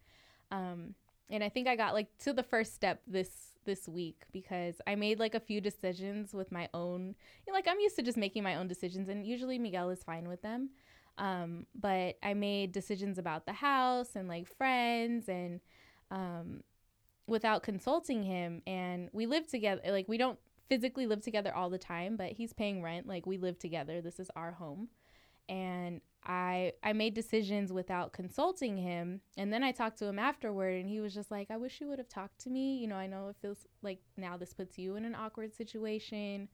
S3: Um and I think I got like to the first step this this week because I made like a few decisions with my own you know, like I'm used to just making my own decisions and usually Miguel is fine with them. Um but I made decisions about the house and like friends and um without consulting him. And we live together like we don't physically live together all the time but he's paying rent. Like we live together. This is our home. And i i made decisions without consulting him. And then i talked to him afterward and he was just like i wish you would have talked to me. You know i know it feels like now this puts you in an awkward situation.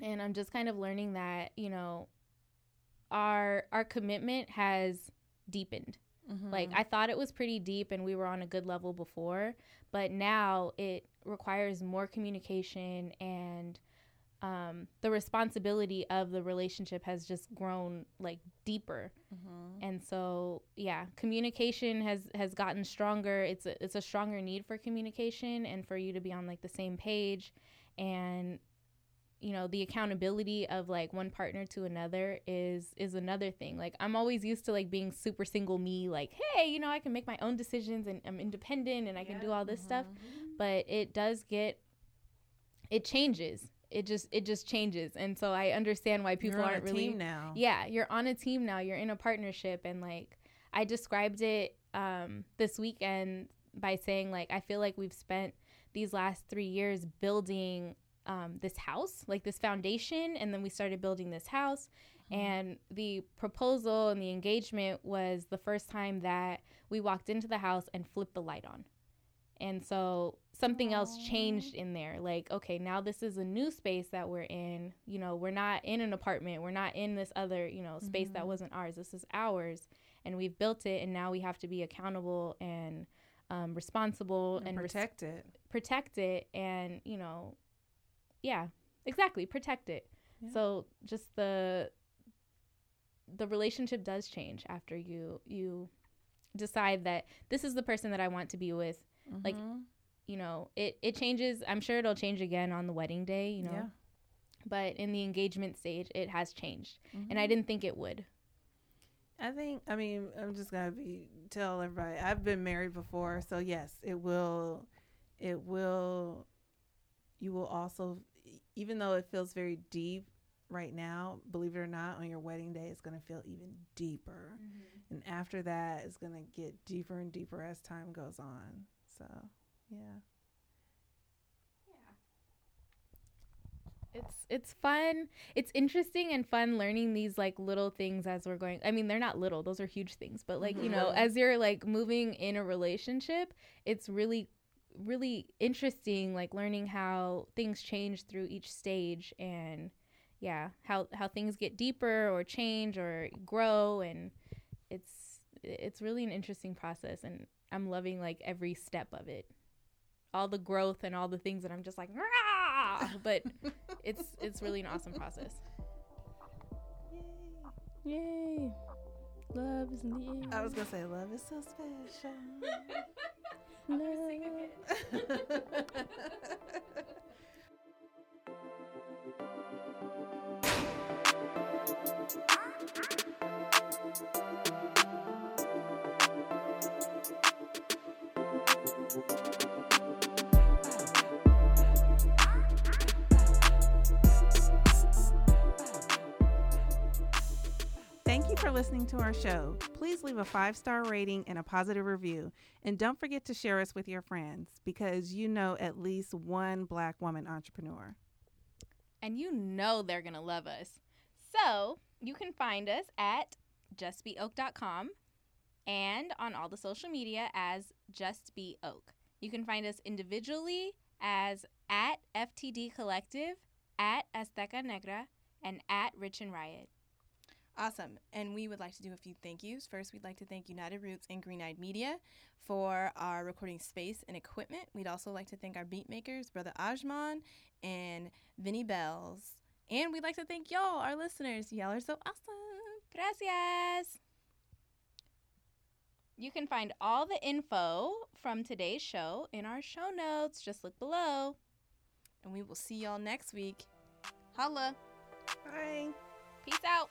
S3: And i'm just kind of learning that you know our our commitment has deepened
S2: Mm-hmm.
S3: like I thought it was pretty deep and we were on a good level before, but now it requires more communication and um, the responsibility of the relationship has just grown like deeper.
S2: Mm-hmm.
S3: And so, yeah, communication has has gotten stronger. It's a, it's a stronger need for communication and for you to be on like the same page and you know the accountability of like one partner to another is is another thing. Like i'm always used to like being super single me like hey you know i can make my own decisions and i'm independent and i can do all this stuff. But it does get it changes. It just it just changes. And so i understand why people
S2: You're on
S3: aren't
S2: a
S3: really
S2: now.
S3: yeah you're on a team now. You're in a partnership. And like i described it um this weekend by saying like i feel like we've spent these last three years building um, this house like this foundation and then we started building this house. And the proposal and the engagement was the first time that we walked into the house and flipped the light on. And so something else changed in there like okay now this is a new space that we're in. You know we're not in an apartment. We're not in this other you know space that wasn't ours. This is ours and we've built it and now we have to be accountable and um, responsible and,
S2: and
S3: res-
S2: protect it.
S3: protect it. And you know yeah exactly protect it
S2: Yeah.
S3: so just the the relationship does change after you you decide that this is the person that i want to be with like,
S2: Mhm.
S3: you know it it changes i'm sure it'll change again on the wedding day you know
S2: yeah.
S3: but in the engagement stage it has changed and
S2: Mm-hmm.
S3: i didn't think it would
S2: I think I mean I'm just gonna be tell everybody I've been married before, so yes, it will, it will, you will also, even though it feels very deep right now, believe it or not, on your wedding day it's gonna feel even deeper, and after that it's gonna get deeper and deeper as time goes on. So yeah, Yeah.
S3: it's it's fun it's interesting and fun learning these like little things as we're going i mean they're not little those are huge things but like you know
S2: Mhm.
S3: as you're like moving in a relationship it's really really interesting like learning how things change through each stage and yeah how how things get deeper or change or grow. And it's it's really an interesting process and i'm loving like every step of it. All the growth and all the things that i'm just like "Rah!" but it's it's really an awesome process. Yay. Yay. Love is in the air.
S2: I was gonna say love is so special.
S3: I'm no. gonna sing again.
S2: Thank you. For listening to our show. Please leave a five star rating and a positive review. And don't forget to share us with your friends because you know at least one black woman entrepreneur.
S3: And you know they're going to love us. So you can find us at justbeoak.com and on all the social media as Just Be Oak. You can find us individually as at FTD Collective, at Azteca Negra, and at Rich and Riot.
S1: Awesome. And we would like to do a few thank yous. First, we'd like to thank UnitedRoots and Green Eyed Media for our recording space and equipment. We'd also like to thank our beat makers, Brother Ajman and Vinnie Bellz. And we'd like to thank y'all, our listeners. Y'all are so awesome.
S3: Gracias. You can find all the info from today's show in our show notes. Just look below.
S1: And we will see y'all next week. Holla.
S2: Bye.
S3: Peace out.